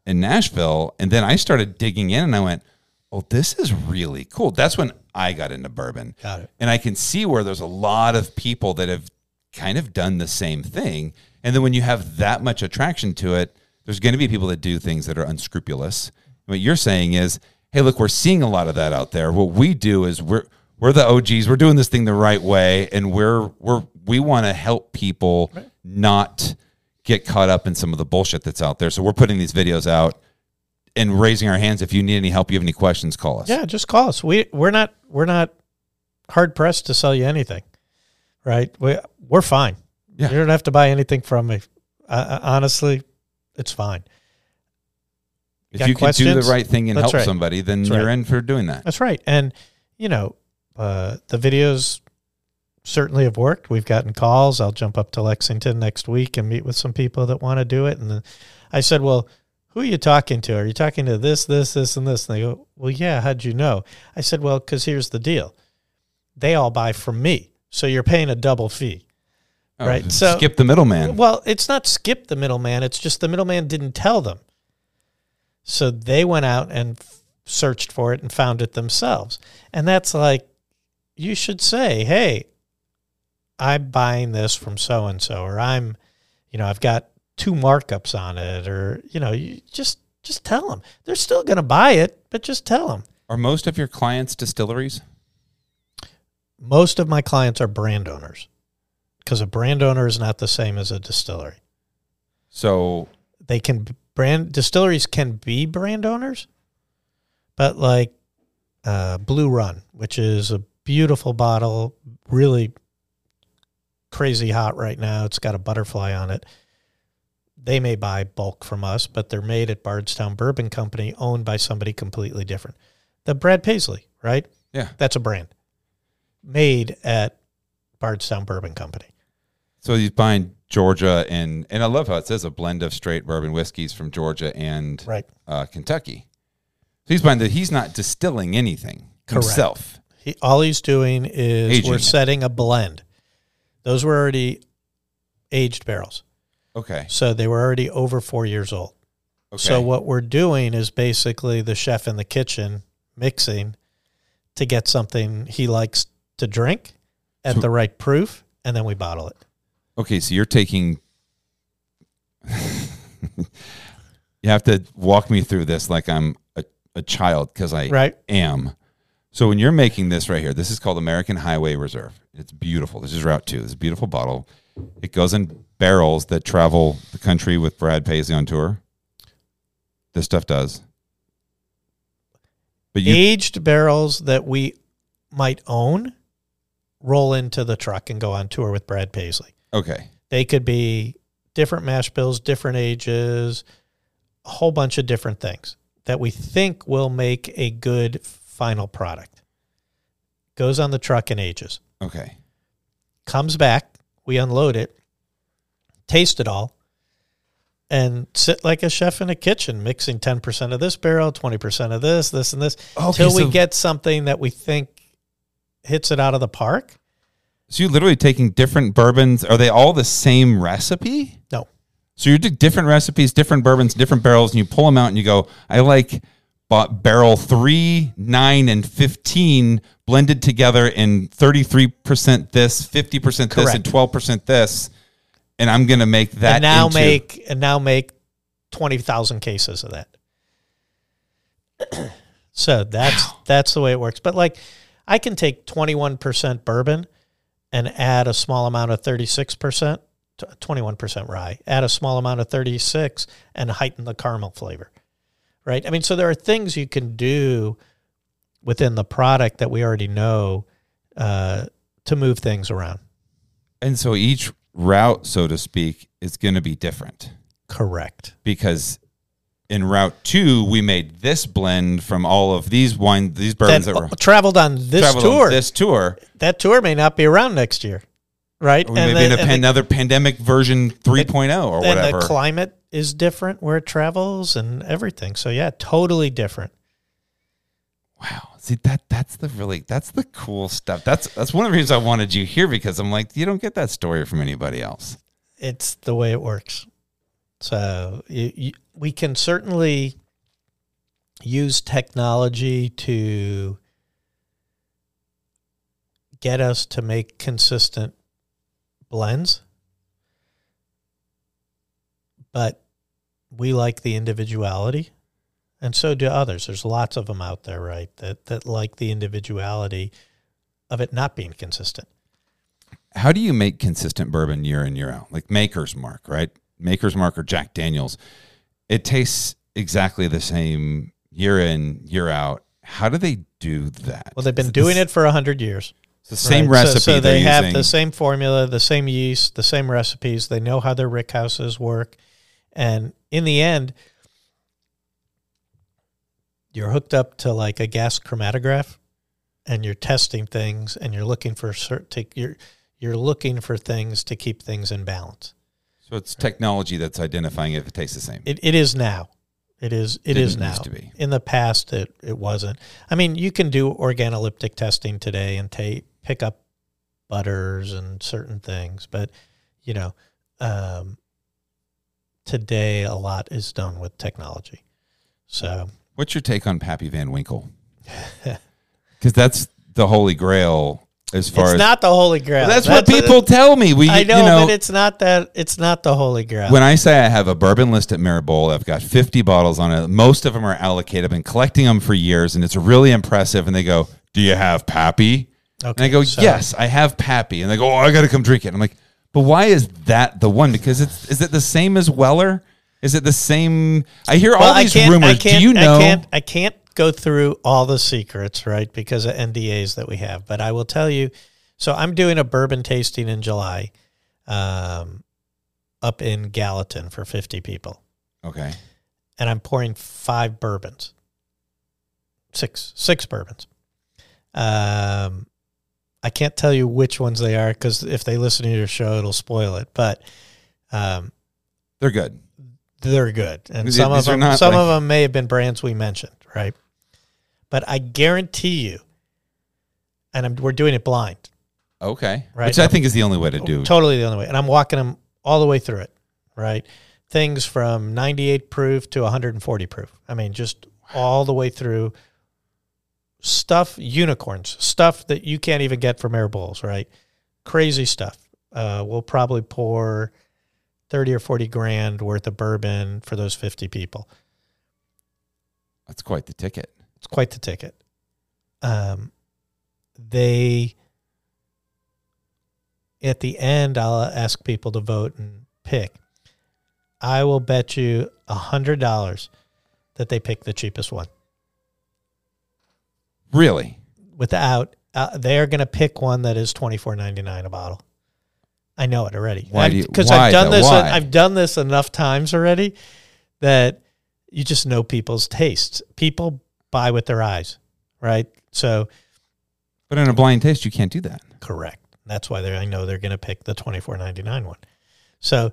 in Nashville. And then I started digging in, and I went, oh, this is really cool. That's when I got into bourbon.
Got it.
And I can see where there's a lot of people that have kind of done the same thing. And then when you have that much attraction to it, there's going to be people that do things that are unscrupulous. What you're saying is, hey, look, we're seeing a lot of that out there. What we do is we're we're the OGs. We're doing this thing the right way, and we're we're we want to help people not get caught up in some of the bullshit that's out there. So we're putting these videos out and raising our hands. If you need any help, you have any questions, call us.
Yeah, just call us. We we're not we're not hard pressed to sell you anything, right? We we're fine.
Yeah.
You don't have to buy anything from me. Uh, honestly, it's fine.
If
Got
you can do the right thing and
That's
help
right.
somebody, then
That's
you're
right.
in for doing that.
That's right. And you know, uh, the videos certainly have worked. We've gotten calls. I'll jump up to Lexington next week and meet with some people that want to do it. And then I said, "Well, who are you talking to? Are you talking to this, this, this, and this?" And they go, "Well, yeah. How'd you know?" I said, "Well, because here's the deal. They all buy from me, so you're paying a double fee."
Oh,
Right, so-
skip the middleman.
Well, it's not skip the middleman. It's just the middleman didn't tell them. So they went out and f- searched for it and found it themselves. And that's like, you should say, hey, I'm buying this from so and so, or I'm, you know, I've got two markups on it, or, you know, you just, just tell them. They're still going to buy it, but just tell them.
Are most of your clients distilleries?
Most of my clients are brand owners because a brand owner is not the same as a distillery.
So
they can brand distilleries can be brand owners, but like uh, Blue Run, which is a beautiful bottle, really crazy hot right now. It's got a butterfly on it. They may buy bulk from us, but they're made at Bardstown Bourbon Company, owned by somebody completely different. The Brad Paisley, right?
yeah.
That's a brand made at Bardstown Bourbon Company.
So he's buying Georgia and and I love how it says a blend of straight bourbon whiskeys from Georgia and
Right.
uh, Kentucky. So he's buying that he's not distilling anything
Correct.
himself.
He, all he's doing is
Aging
we're setting a blend. Those were already aged barrels.
Okay.
So they were already over four years old.
Okay.
So what we're doing is basically the chef in the kitchen mixing to get something he likes to drink at
So-
the right proof, and then we bottle it.
Okay, so you're taking. you have to walk me through this like I'm a, a child because I
Right.
am. So when you're making this right here, this is called American Highway Reserve. It's beautiful. This is Route Two. This is a beautiful bottle. It goes in barrels that travel the country with Brad Paisley on tour. This stuff does. But you
aged barrels that we might own roll into the truck and go on tour with Brad Paisley.
okay?
They could be different mash bills, different ages, a whole bunch of different things that we think will make a good final product. Goes on the truck and ages.
Okay.
Comes back, we unload it, taste it all, and sit like a chef in a kitchen, mixing 10% of this barrel, 20% of this, this, and this,
Okay,
until we get something that we think hits it out of the park.
So you're literally taking different bourbons. Are they all the same recipe?
No.
So you do different recipes, different bourbons, different barrels, and you pull them out and you go, I like bought barrel three, nine, and 15 blended together in 33% this, 50% this, and 12% this. And I'm going to make that.
and now
into-
make and now make 20,000 cases of that. so that's that's the way it works. But like I can take 21% bourbon and add a small amount of 36%, 21% rye, add a small amount of 36 and heighten the caramel flavor. Right? I mean, so there are things you can do within the product that we already know uh, to move things around.
And so each route, so to speak, is going to be different
Correct.
because in Route Two, we made this blend from all of these wine, these
That
bourbons that, were
traveled on this
traveled on
tour.
this tour.
that tour may not be around next year, right?
Or maybe in a
and
pan- another pandemic version 3.0 or
and
whatever.
the climate is different where it travels and everything. So yeah, totally different.
Wow. See that that's the really that's the cool stuff. That's that's one of the reasons I wanted you here because I'm like you don't get that story from anybody else.
It's the way it works. So you, you, we can certainly use technology to get us to make consistent blends, but we like the individuality, and so do others. There's lots of them out there, right? That that like the individuality of it not being consistent.
How do you make consistent bourbon year in year out? Like Maker's Mark, right? Maker's Mark or Jack Daniels. It tastes exactly the same year in year out. How do they do that?
Well, they've been doing it for a hundred years.
It's the same
Right.
Recipe.
So,
they're
they have
using.
the same formula, the same yeast, the same recipes. They know how their rick houses work, and in the end, you're hooked up to like a gas chromatograph, and you're testing things, and you're looking for certain. You're you're looking for things to keep things in balance.
So it's technology that's identifying if it tastes the same.
It it is now. It is it is
Didn't
now.
used to be.
In the past, it, it wasn't. I mean, you can do organoleptic testing today and take pick up butters and certain things, but you know, um, today a lot is done with technology. So
What's your take on Pappy Van Winkle? Because that's the holy grail as far as
it's
as
not the holy grail.
Well, that's, what people tell me. We,
I know,
you know,
but it's not that. It's not the holy grail.
when I say I have a bourbon list at Maribol, I've got 50 bottles on it. Most of them are allocated. I've been collecting them for years, and it's really impressive. And they go, "Do you have Pappy?" and I go,
so-
"Yes, I have Pappy." And they go, "Oh, I got to come drink it." And I'm like, "But why is that the one? Because it's is it the same as Weller? Is it the same? I hear all these rumors.
I can't,
Do you know?
I can't, I can't go through all the secrets, right? Because of NDAs that we have. But I will tell you. So I'm doing a bourbon tasting in July, um, up in Gallatin for 50 people,
Okay,
and I'm pouring five bourbons, six, six bourbons. Um, I can't tell you which ones they are because if they listen to your show, it'll spoil it. But um,
they're good.
They're good, and some of
these are
them, some
like-
of them may have been brands we mentioned, right? But I guarantee you, and I'm, we're doing it blind,
Okay,
Right.
which I think is the only way to do.
totally the only way, and I'm walking them all the way through it, right? Things from 98 proof to 140 proof. I mean, just all the way through. Stuff unicorns, stuff that you can't even get from air bowls, right? Crazy stuff. Uh, we'll probably pour 30 or 40 grand worth of bourbon for those 50 people.
That's quite the ticket.
It's quite the ticket. Um, they at the end, I'll ask people to vote and pick. I will bet you a hundred dollars that they pick the cheapest one.
Really?
Without, uh, they are going to pick one that is twenty four ninety nine a bottle. I know it already.
Why do you-
Because I've done
though?
this.
Why?
I've done this enough times already that you just know people's tastes. People buy with their eyes, right? So
But in a blind taste, you can't do that.
Correct. That's why they I know they're going to pick the twenty four ninety nine one. So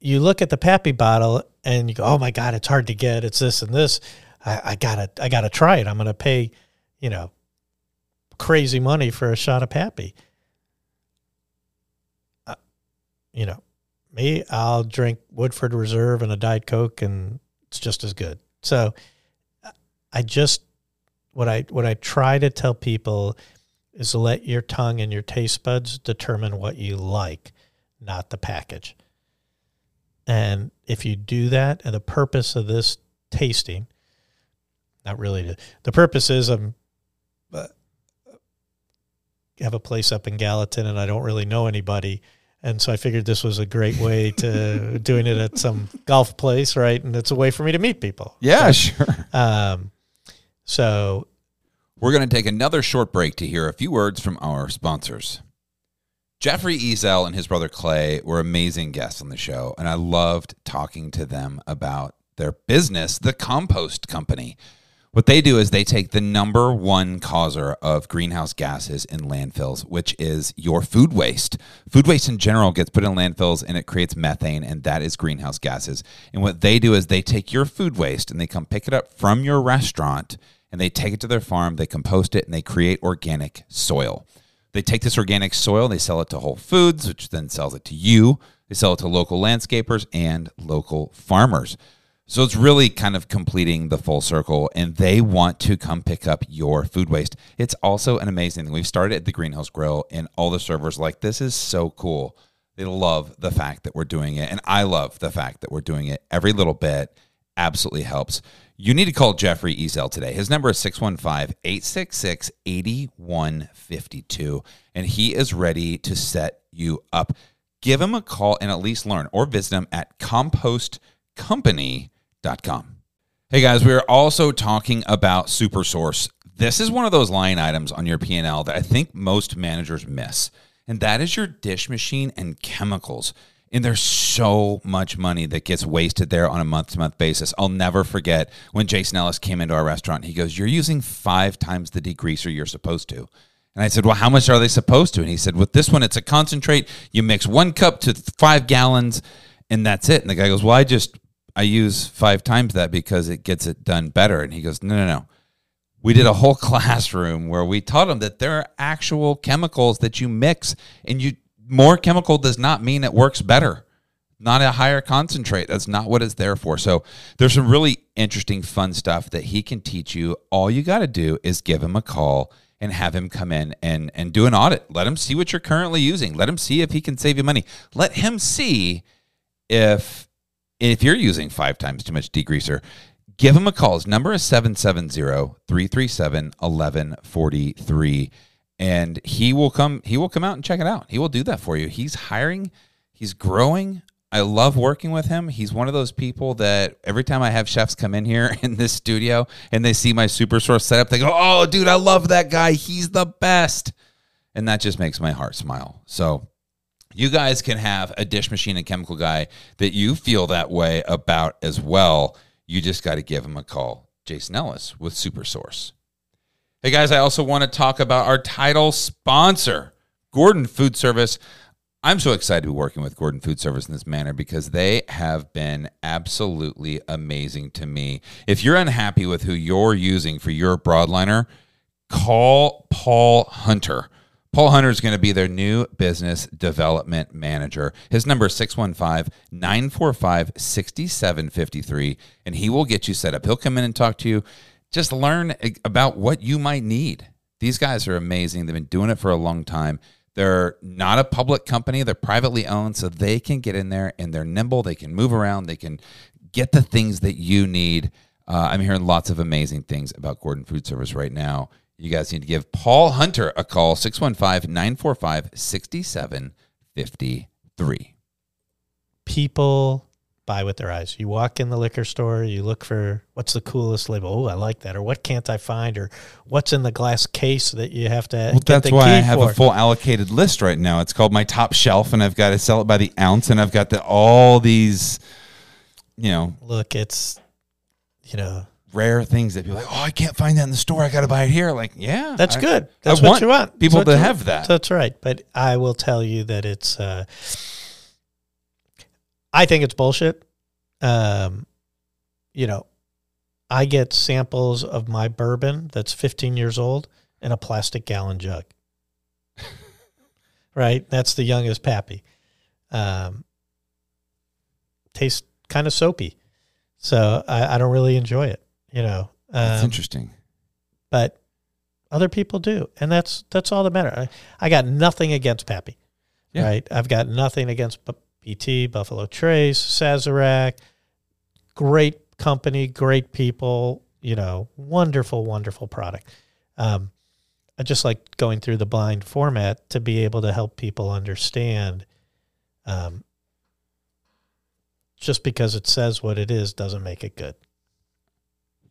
you look at the Pappy bottle and you go, "Oh my God, it's hard to get. It's this and this. I, I gotta, I gotta try it. I'm going to pay, you know, crazy money for a shot of Pappy." Uh, you know, me, I'll drink Woodford Reserve and a Diet Coke, and it's just as good. So, I just what I what I try to tell people is let your tongue and your taste buds determine what you like, not the package. And if you do that, and the purpose of this tasting, not really, the, the purpose is I'm uh, have a place up in Gallatin, and I don't really know anybody, and so I figured this was a great way to doing it at some golf place, right? And it's a way for me to meet people.
Yeah, sure.
Um, so
We're going to take another short break to hear a few words from our sponsors. Jeffrey Ezell and his brother Clay were amazing guests on the show, and I loved talking to them about their business, the Compost Company. What they do is they take the number one causer of greenhouse gases in landfills, which is your food waste. Food waste in general gets put in landfills and it creates methane, and that is greenhouse gases. And what they do is they take your food waste and they come pick it up from your restaurant and they take it to their farm, they compost it, and they create organic soil. They take this organic soil, they sell it to Whole Foods, which then sells it to you. They sell it to local landscapers and local farmers. So it's really kind of completing the full circle, and they want to come pick up your food waste. It's also an amazing thing. We've started at the Greenhouse Grill, and all the servers like this is so cool. They love the fact that we're doing it, and I love the fact that we're doing it. Every little bit absolutely helps. You need to call Jeffrey Ezell today. His number is 615 866 8152, and he is ready to set you up. Give him a call and at least learn or visit him at compostcompany.com Hey guys, we are also talking about SuperSource. This is one of those line items on your P&L that I think most managers miss, and that is your dish machine and chemicals. And there's so much money that gets wasted there on a month to month basis. I'll never forget when Jason Ellis came into our restaurant. He goes, You're using five times the degreaser you're supposed to. And I said, Well, how much are they supposed to? And he said, With this one, it's a concentrate. You mix one cup to five gallons, and that's it. And the guy goes, Well, I just I use five times that because it gets it done better. And he goes, no, no, no. We did a whole classroom where we taught him that there are actual chemicals that you mix, and you more chemical does not mean it works better. Not a higher concentrate. That's not what it's there for. So there's some really interesting, fun stuff that he can teach you. All you got to do is give him a call and have him come in and and do an audit. Let him see what you're currently using. Let him see if he can save you money. Let him see if if you're using five times too much degreaser, give him a call. His number is 770-337-1143 and he will come he will come out and check it out. He will do that for you. He's hiring, he's growing. I love working with him. He's one of those people that every time I have chefs come in here in this studio and they see my super source setup, they go, "Oh, dude, I love that guy. He's the best." And that just makes my heart smile. So, you guys can have a dish machine and chemical guy that you feel that way about as well. You just got to give him a call. Jason Ellis with Super Source. Hey guys, I also want to talk about our title sponsor, Gordon Food Service. I'm so excited to be working with Gordon Food Service in this manner because they have been absolutely amazing to me. If you're unhappy with who you're using for your broadliner, call Paul Hunter. Paul Hunter is going to be their new business development manager. His number is 615 945 6753, and he will get you set up. He'll come in and talk to you. Just learn about what you might need. These guys are amazing. They've been doing it for a long time. They're not a public company, they're privately owned, so they can get in there and they're nimble. They can move around, they can get the things that you need. Uh, I'm hearing lots of amazing things about Gordon Food Service right now you guys need to give Paul Hunter a call 615 945 6753.
People buy with their eyes. You walk in the liquor store, you look for what's the coolest label. Oh, I like that. Or what can't I find? Or what's in the glass case that you have to.
Well, that's why I have for. a full allocated list right now. It's called my top shelf, and I've got to sell it by the ounce, and I've got the, all these, you know.
Look, it's, you know,
rare things that people like, oh, I can't find that in the store. I got to buy it here. Like, yeah,
that's I, good. That's I what want you want.
People
to
have that.
That's right. But I will tell you that it's. Uh, I think it's bullshit. Um, you know, I get samples of my bourbon that's 15 years old in a plastic gallon jug. right, that's the youngest pappy. Um, tastes kind of soapy, so I, I don't really enjoy it you know.
Um, that's interesting.
But other people do, and that's that's all that matters. I, I got nothing against Pappy, yeah. right? I've got nothing against BT, Buffalo Trace, Sazerac. Great company, great people. You know, wonderful, wonderful product. Um, I just like going through the blind format to be able to help people understand. Um, just because it says what it is doesn't make it good.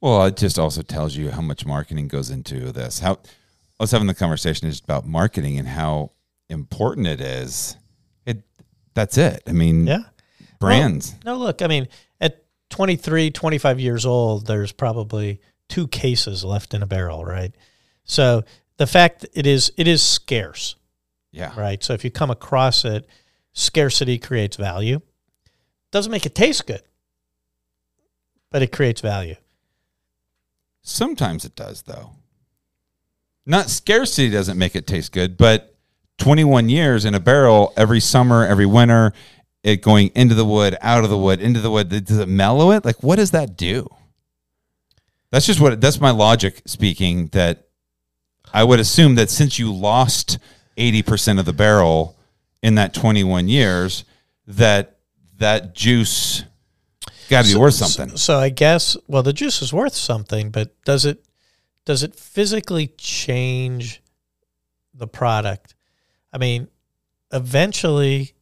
Well, it just also tells you how much marketing goes into this. How I was having the conversation just about marketing and how important it is. It that's it. I mean,
yeah,
brands.
Well, no, look, I mean, at 23, 25 years old, there's probably two cases left in a barrel, right? So the fact it is it is scarce,
Yeah.
right? So if you come across it, scarcity creates value. Doesn't make it taste good, but it creates value.
Sometimes it does, though. Not scarcity doesn't make it taste good, but 21 years in a barrel every summer, every winter, it going into the wood, out of the wood, into the wood. Does it mellow it? Like, what does that do? That's just what, that's my logic speaking that I would assume that since you lost 80% of the barrel in that 21 years, that that juice got to be worth something.
So, so I guess well, the juice is worth something, but does it does it physically change the product? I mean, eventually,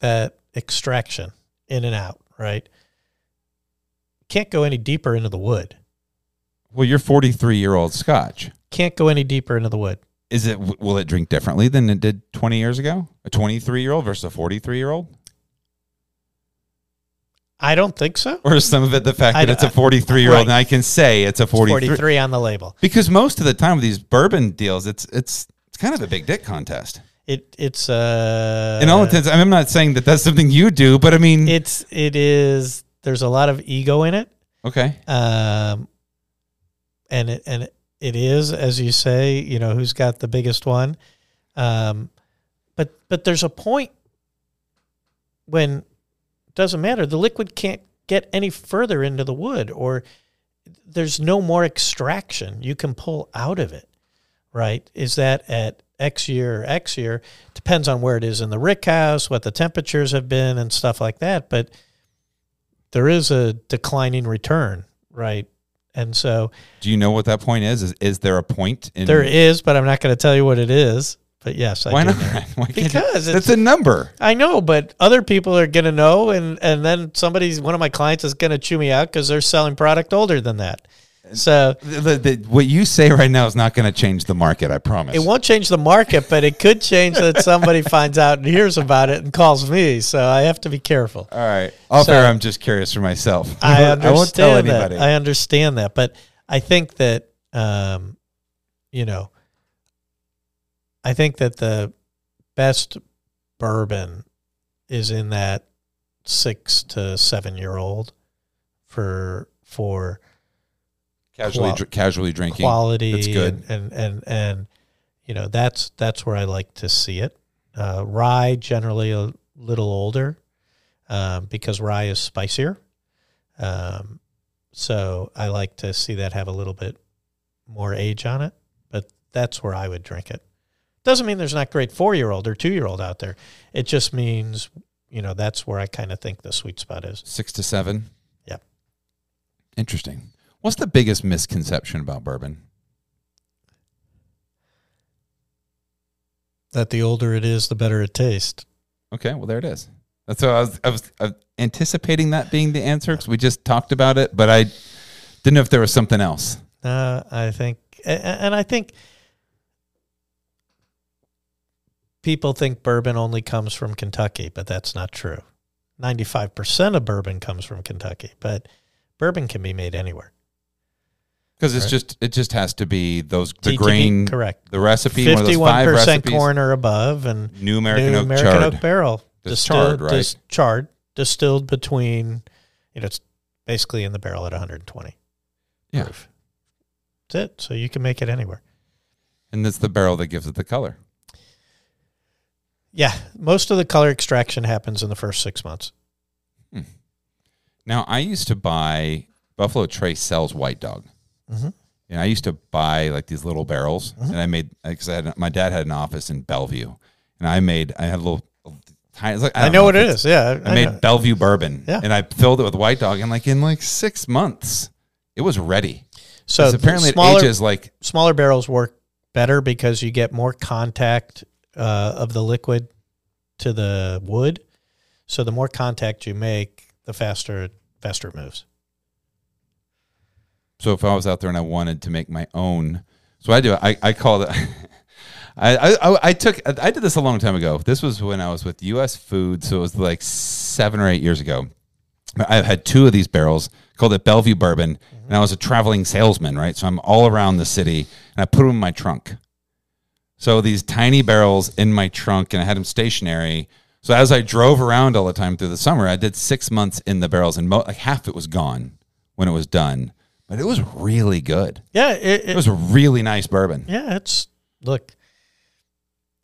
that extraction in and out, right? Can't go any deeper into the wood.
Well, you're 43 year old Scotch.
Can't go any deeper into the wood.
Is it will it drink differently than it did 20 years ago? A 23 year old versus a 43 year old?
I don't think so.
Or is some of it the fact
I
that it's a 43 year old
right.
and I can say it's a 43?
43 on the label.
Because most of the time with these bourbon deals, it's it's it's kind of a big dick contest.
It it's uh
In all intents, I'm not saying that that's something you do, but I mean,
it's it is there's a lot of ego in it.
okay,
Um, and it and it, is as you say, you know, who's got the biggest one. Um, but but there's a point when doesn't matter. The liquid can't get any further into the wood, or there's no more extraction you can pull out of it. Right? Is that at X year or X year? Depends on where it is in the rick house, what the temperatures have been, and stuff like that. But there is a declining return, right? And so
do you know what that point is? Is, is there a point in
there is, but I'm not going to tell you what it is. But yes, I
Why not? Why
Because
that's
it's-
a number.
I know, but other people are going to know, and and then somebody's one of my clients is going to chew me out because they're selling product older than that. So
The, the, the- what you say right now is not going to change the market. I promise.
it won't change the market, but it could change that somebody finds out and hears about it and calls me. So I have to be careful.
All right. Off
So-
air, I'm just curious for myself.
I understand
won't tell
that. I understand that, but I think that um, you know, I think that the best bourbon is in that six to seven year old for for
casually,
qual-
dr- casually drinking.
quality.
That's good.
and, and and and you know that's that's where I like to see it. Uh, rye generally a little older um, because rye is spicier. Um, so I like to see that have a little bit more age on it, but that's where I would drink it. Doesn't mean there's not great four year old or two year old out there. It just means you know that's where I kind of think the sweet spot is.
Six to seven.
Yep.
Interesting. What's the biggest misconception about bourbon?
That the older it is, the better it tastes.
Okay, well there it is. That's what I was. I was, I was anticipating that being the answer because we just talked about it, but I didn't know if there was something else.
Uh, I think, and I think people think bourbon only comes from Kentucky, but that's not true. 95% of bourbon comes from Kentucky, but bourbon can be made anywhere.
Because it's
Right.
just it just has to be those the
TTB,
grain
correct.
the recipe one
51% corn or above and
New American
new
oak
American
charred.
oak barrel. Distilled,
charred, right?
dis- charred, distilled between, you know, it's basically in the barrel at 120
Yeah.
proof. That's it. So you can make it anywhere.
and it's the barrel that gives it the color.
Yeah, most of the color extraction happens in the first six months.
Now I used to buy Buffalo Trace sells White Dog.
Mhm.
And I used to buy like these little barrels,
Mm-hmm.
and I made because I had my dad had an office in Bellevue, and I made I had a little tiny. Like,
I,
don't
know what
if it's-
Yeah,
I made
know.
Bellevue bourbon,
Yeah.
and I filled it with White Dog, and like in like six months, it was ready.
so
apparently
smaller,
it ages like
smaller barrels work better because you get more contact uh, of the liquid to the wood. So the more contact you make, the faster faster it moves.
So if I was out there and I wanted to make my own, so I do. I I call it. I, I I took I did this a long time ago. This was when I was with U.S. Food, so it was like seven or eight years ago. I've had two of these barrels called it Bellevue Bourbon, and I was a traveling salesman, right? So I'm all around the city, and I put them in my trunk. So these tiny barrels in my trunk, and I had them stationary. So as I drove around all the time through the summer, I did six months in the barrels, and mo- like half it was gone when it was done. But it was really good.
Yeah, it,
It
it,
was a really nice bourbon,
yeah, it's look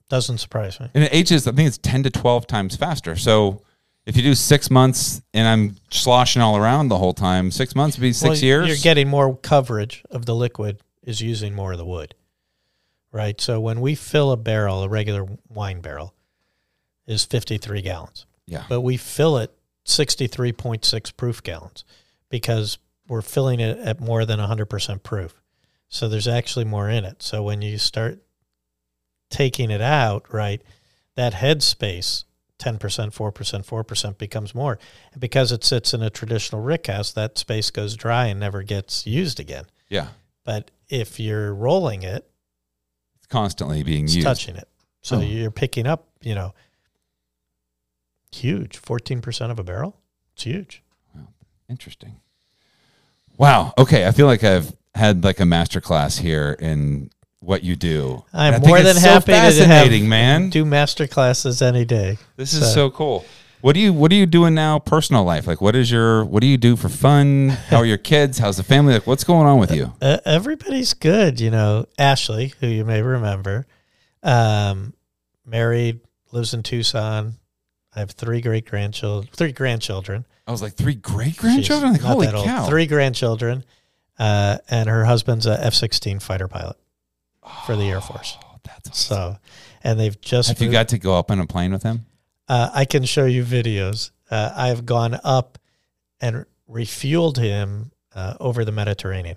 doesn't surprise me.
and it ages. I think it's ten to twelve times faster. So if you do six months, and I'm sloshing all around the whole time, six months would be six
Well,
years.
You're getting more coverage of the liquid is using more of the wood. Right? So when we fill a barrel, a regular wine barrel is 53 gallons.
yeah.
But we fill it 63.6 proof gallons because we're filling it at more than 100% proof. So there's actually more in it. So when you start taking it out, right, that head space, 10%, 4%, 4% becomes more. And because it sits in a traditional rick house, that space goes dry and never gets used again.
Yeah.
But if you're rolling it,
constantly being
it's
used.
touching it. So
Oh.
you're picking up, you know, huge, 14% of a barrel. It's huge.
Interesting. Wow. Okay. I feel like I've had like a master class here in what you do.
I'm more than
so
happy to have
fascinating, man.
do master classes any day.
This is
So-
so cool. What do you What are you doing now? Personal life, like what is your What do you do for fun? How are your kids? How's the family? Like what's going on with you?
Uh, everybody's good, you know. Ashley, who you may remember, um, married, lives in Tucson. I have three great grandchildren, three grandchildren.
I was like three great grandchildren. Like holy
old.
cow!
Three grandchildren, uh, and her husband's a F sixteen fighter pilot for the Air Force.
Oh, that's awesome.
So, and they've just
Have you got to go up on a plane with him?
Uh, I can show you videos. Uh, I've gone up and refueled him uh, over the Mediterranean.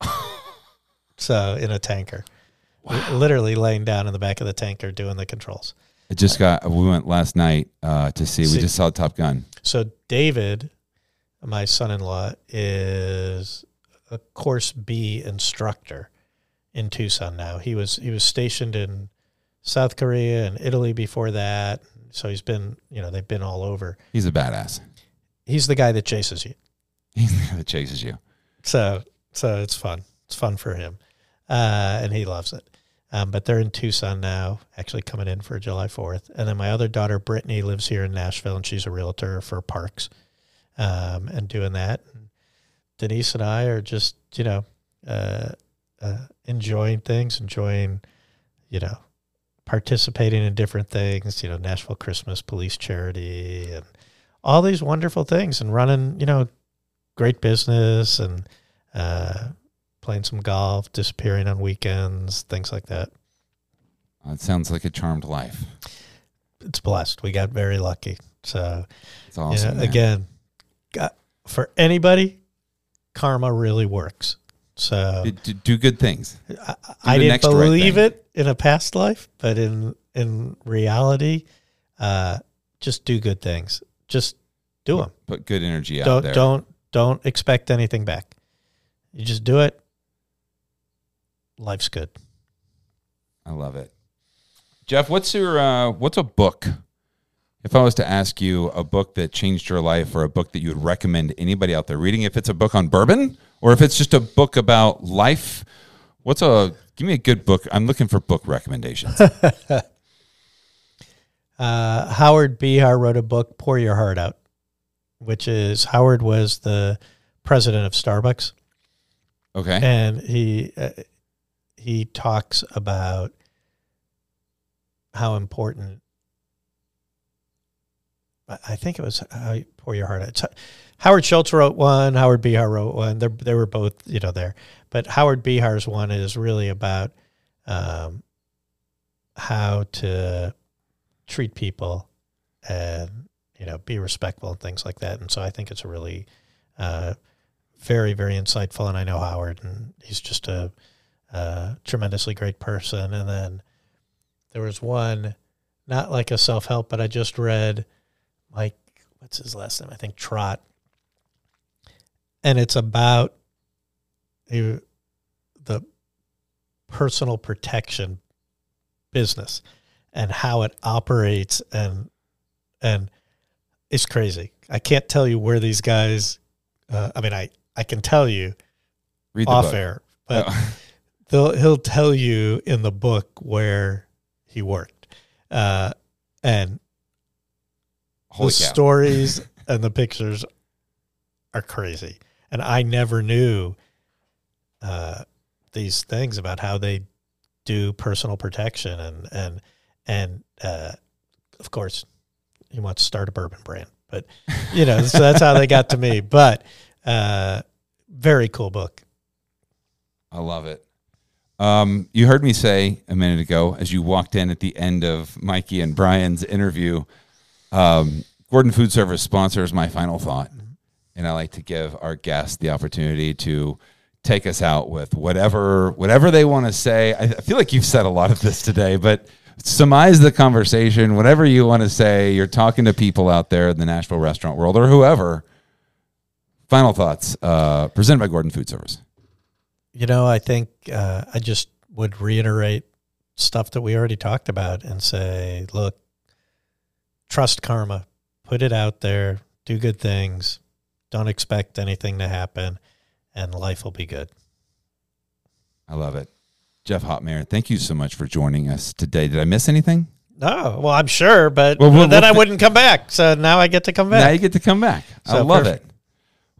so in a tanker, L- literally laying down in the back of the tanker doing the controls.
I just got. We went last night uh, to see. We just saw Top Gun.
So David, my son-in-law, is a course B instructor in Tucson now. He was he was stationed in South Korea and Italy before that. So he's been, you know, they've been all over.
He's a badass.
He's the guy that chases you.
He's the guy that chases you.
So so it's fun. It's fun for him, uh, and he loves it. Um, but they're in Tucson now, actually coming in for July Fourth. And then my other daughter Brittany lives here in Nashville, and she's a realtor for parks, um, and doing that. And Denise and I are just you know uh, uh, enjoying things, enjoying you know participating in different things. You know, Nashville Christmas Police Charity and all these wonderful things, and running you know great business and uh, playing some golf, disappearing on weekends, things like that.
It sounds like a charmed life.
It's blessed. We got very lucky. So,
It's
you know, again, got, for anybody, karma really works. So
Do- do, do good things.
I, I didn't
next right
believe it in a past life, but in in reality, uh, just do good things. Just do them.
Put good energy out
Don't
there.
don't don't expect anything back. You just do it. Life's good.
I love it. Jeff, what's your uh, what's a book? If I was to ask you a book that changed your life or a book that you would recommend anybody out there reading, if it's a book on bourbon or if it's just a book about life, what's a give me a good book. I'm looking for book recommendations.
Uh, Howard Behar wrote a book, Pour Your Heart Out, which is Howard was the president of Starbucks,
Okay.
and he uh, he talks about how important. I I think it was how you pour your heart out. Howard Schultz wrote one. Howard Behar wrote one. They they were both you know there, but Howard Behar's one is really about um, how to treat people and you know be respectful and things like that. And so I think it's a really uh, very very insightful. And I know Howard, and he's just a, a tremendously great person. And then there was one, not like a self help, but I just read Mike. What's his last name? I think Trot. And it's about the the personal protection business and how it operates and and is crazy. I can't tell you where these guys. Uh, I mean, I I can tell you
Read
off
book.
air, but
Oh.
they'll he'll tell you in the book where he worked, uh, and
Holy
the
cow.
stories and the pictures are crazy. And I never knew uh, these things about how they do personal protection and and and uh, of course he wants to start a bourbon brand, but you know so that's how they got to me. But uh, very cool book.
I love it. Um, you heard me say a minute ago as you walked in at the end of Mikey and Brian's interview. Um, Gordon Food Service sponsors my final thought, and I like to give our guests the opportunity to take us out with whatever whatever they want to say. I, I feel like you've said a lot of this today, but surmise the conversation. Whatever you want to say, you're talking to people out there in the Nashville restaurant world or whoever. Final thoughts uh, presented by Gordon Food Service.
You know, I think uh, I just would reiterate stuff that we already talked about and say, look, trust karma, put it out there, do good things, don't expect anything to happen, and life will be good.
I love it. Jeff Hopmayer, thank you so much for joining us today. Did I miss anything?
No, well, I'm sure, but
Well, we'll-
then I wouldn't come back. So now I get to come back.
Now you get to come back. I love
perfect.
it.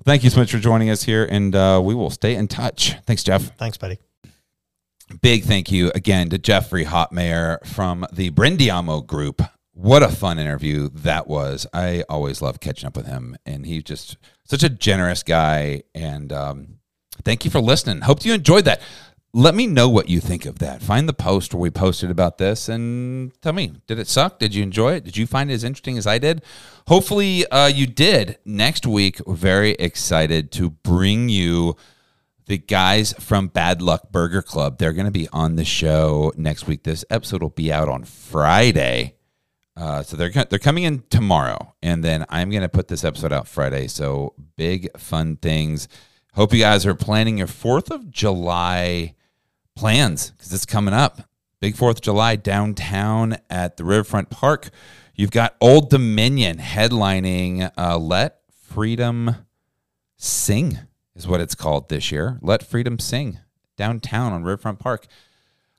Thank you so much for joining us here, and uh, we will stay in touch. Thanks, Jeff.
Thanks, buddy.
Big thank you again to Jeffrey Hopmayer from the Brindiamo Group. What a fun interview that was. I always love catching up with him, and he's just such a generous guy. And um, thank you for listening. Hope you enjoyed that. Let me know what you think of that. Find the post where we posted about this and tell me did it suck? Did you enjoy it? Did you find it as interesting as I did? Hopefully, uh, you did. Next week, very excited to bring you the guys from Bad Luck Burger Club. They're going to be on the show next week. This episode will be out on Friday. Uh, so they're they're coming in tomorrow, and then I'm to put this episode out Friday. So big fun things. Hope you guys are planning your Fourth of July plans because it's coming up. Big Fourth of July downtown at the Riverfront Park. You've got Old Dominion headlining uh, "Let Freedom Sing" is what it's called this year. Let Freedom Sing downtown on Riverfront Park.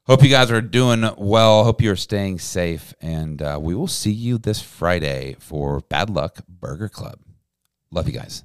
Hope you guys are doing well. Hope you're staying safe. And uh, we will see you this Friday for Bad Luck Burger Club. Love you guys.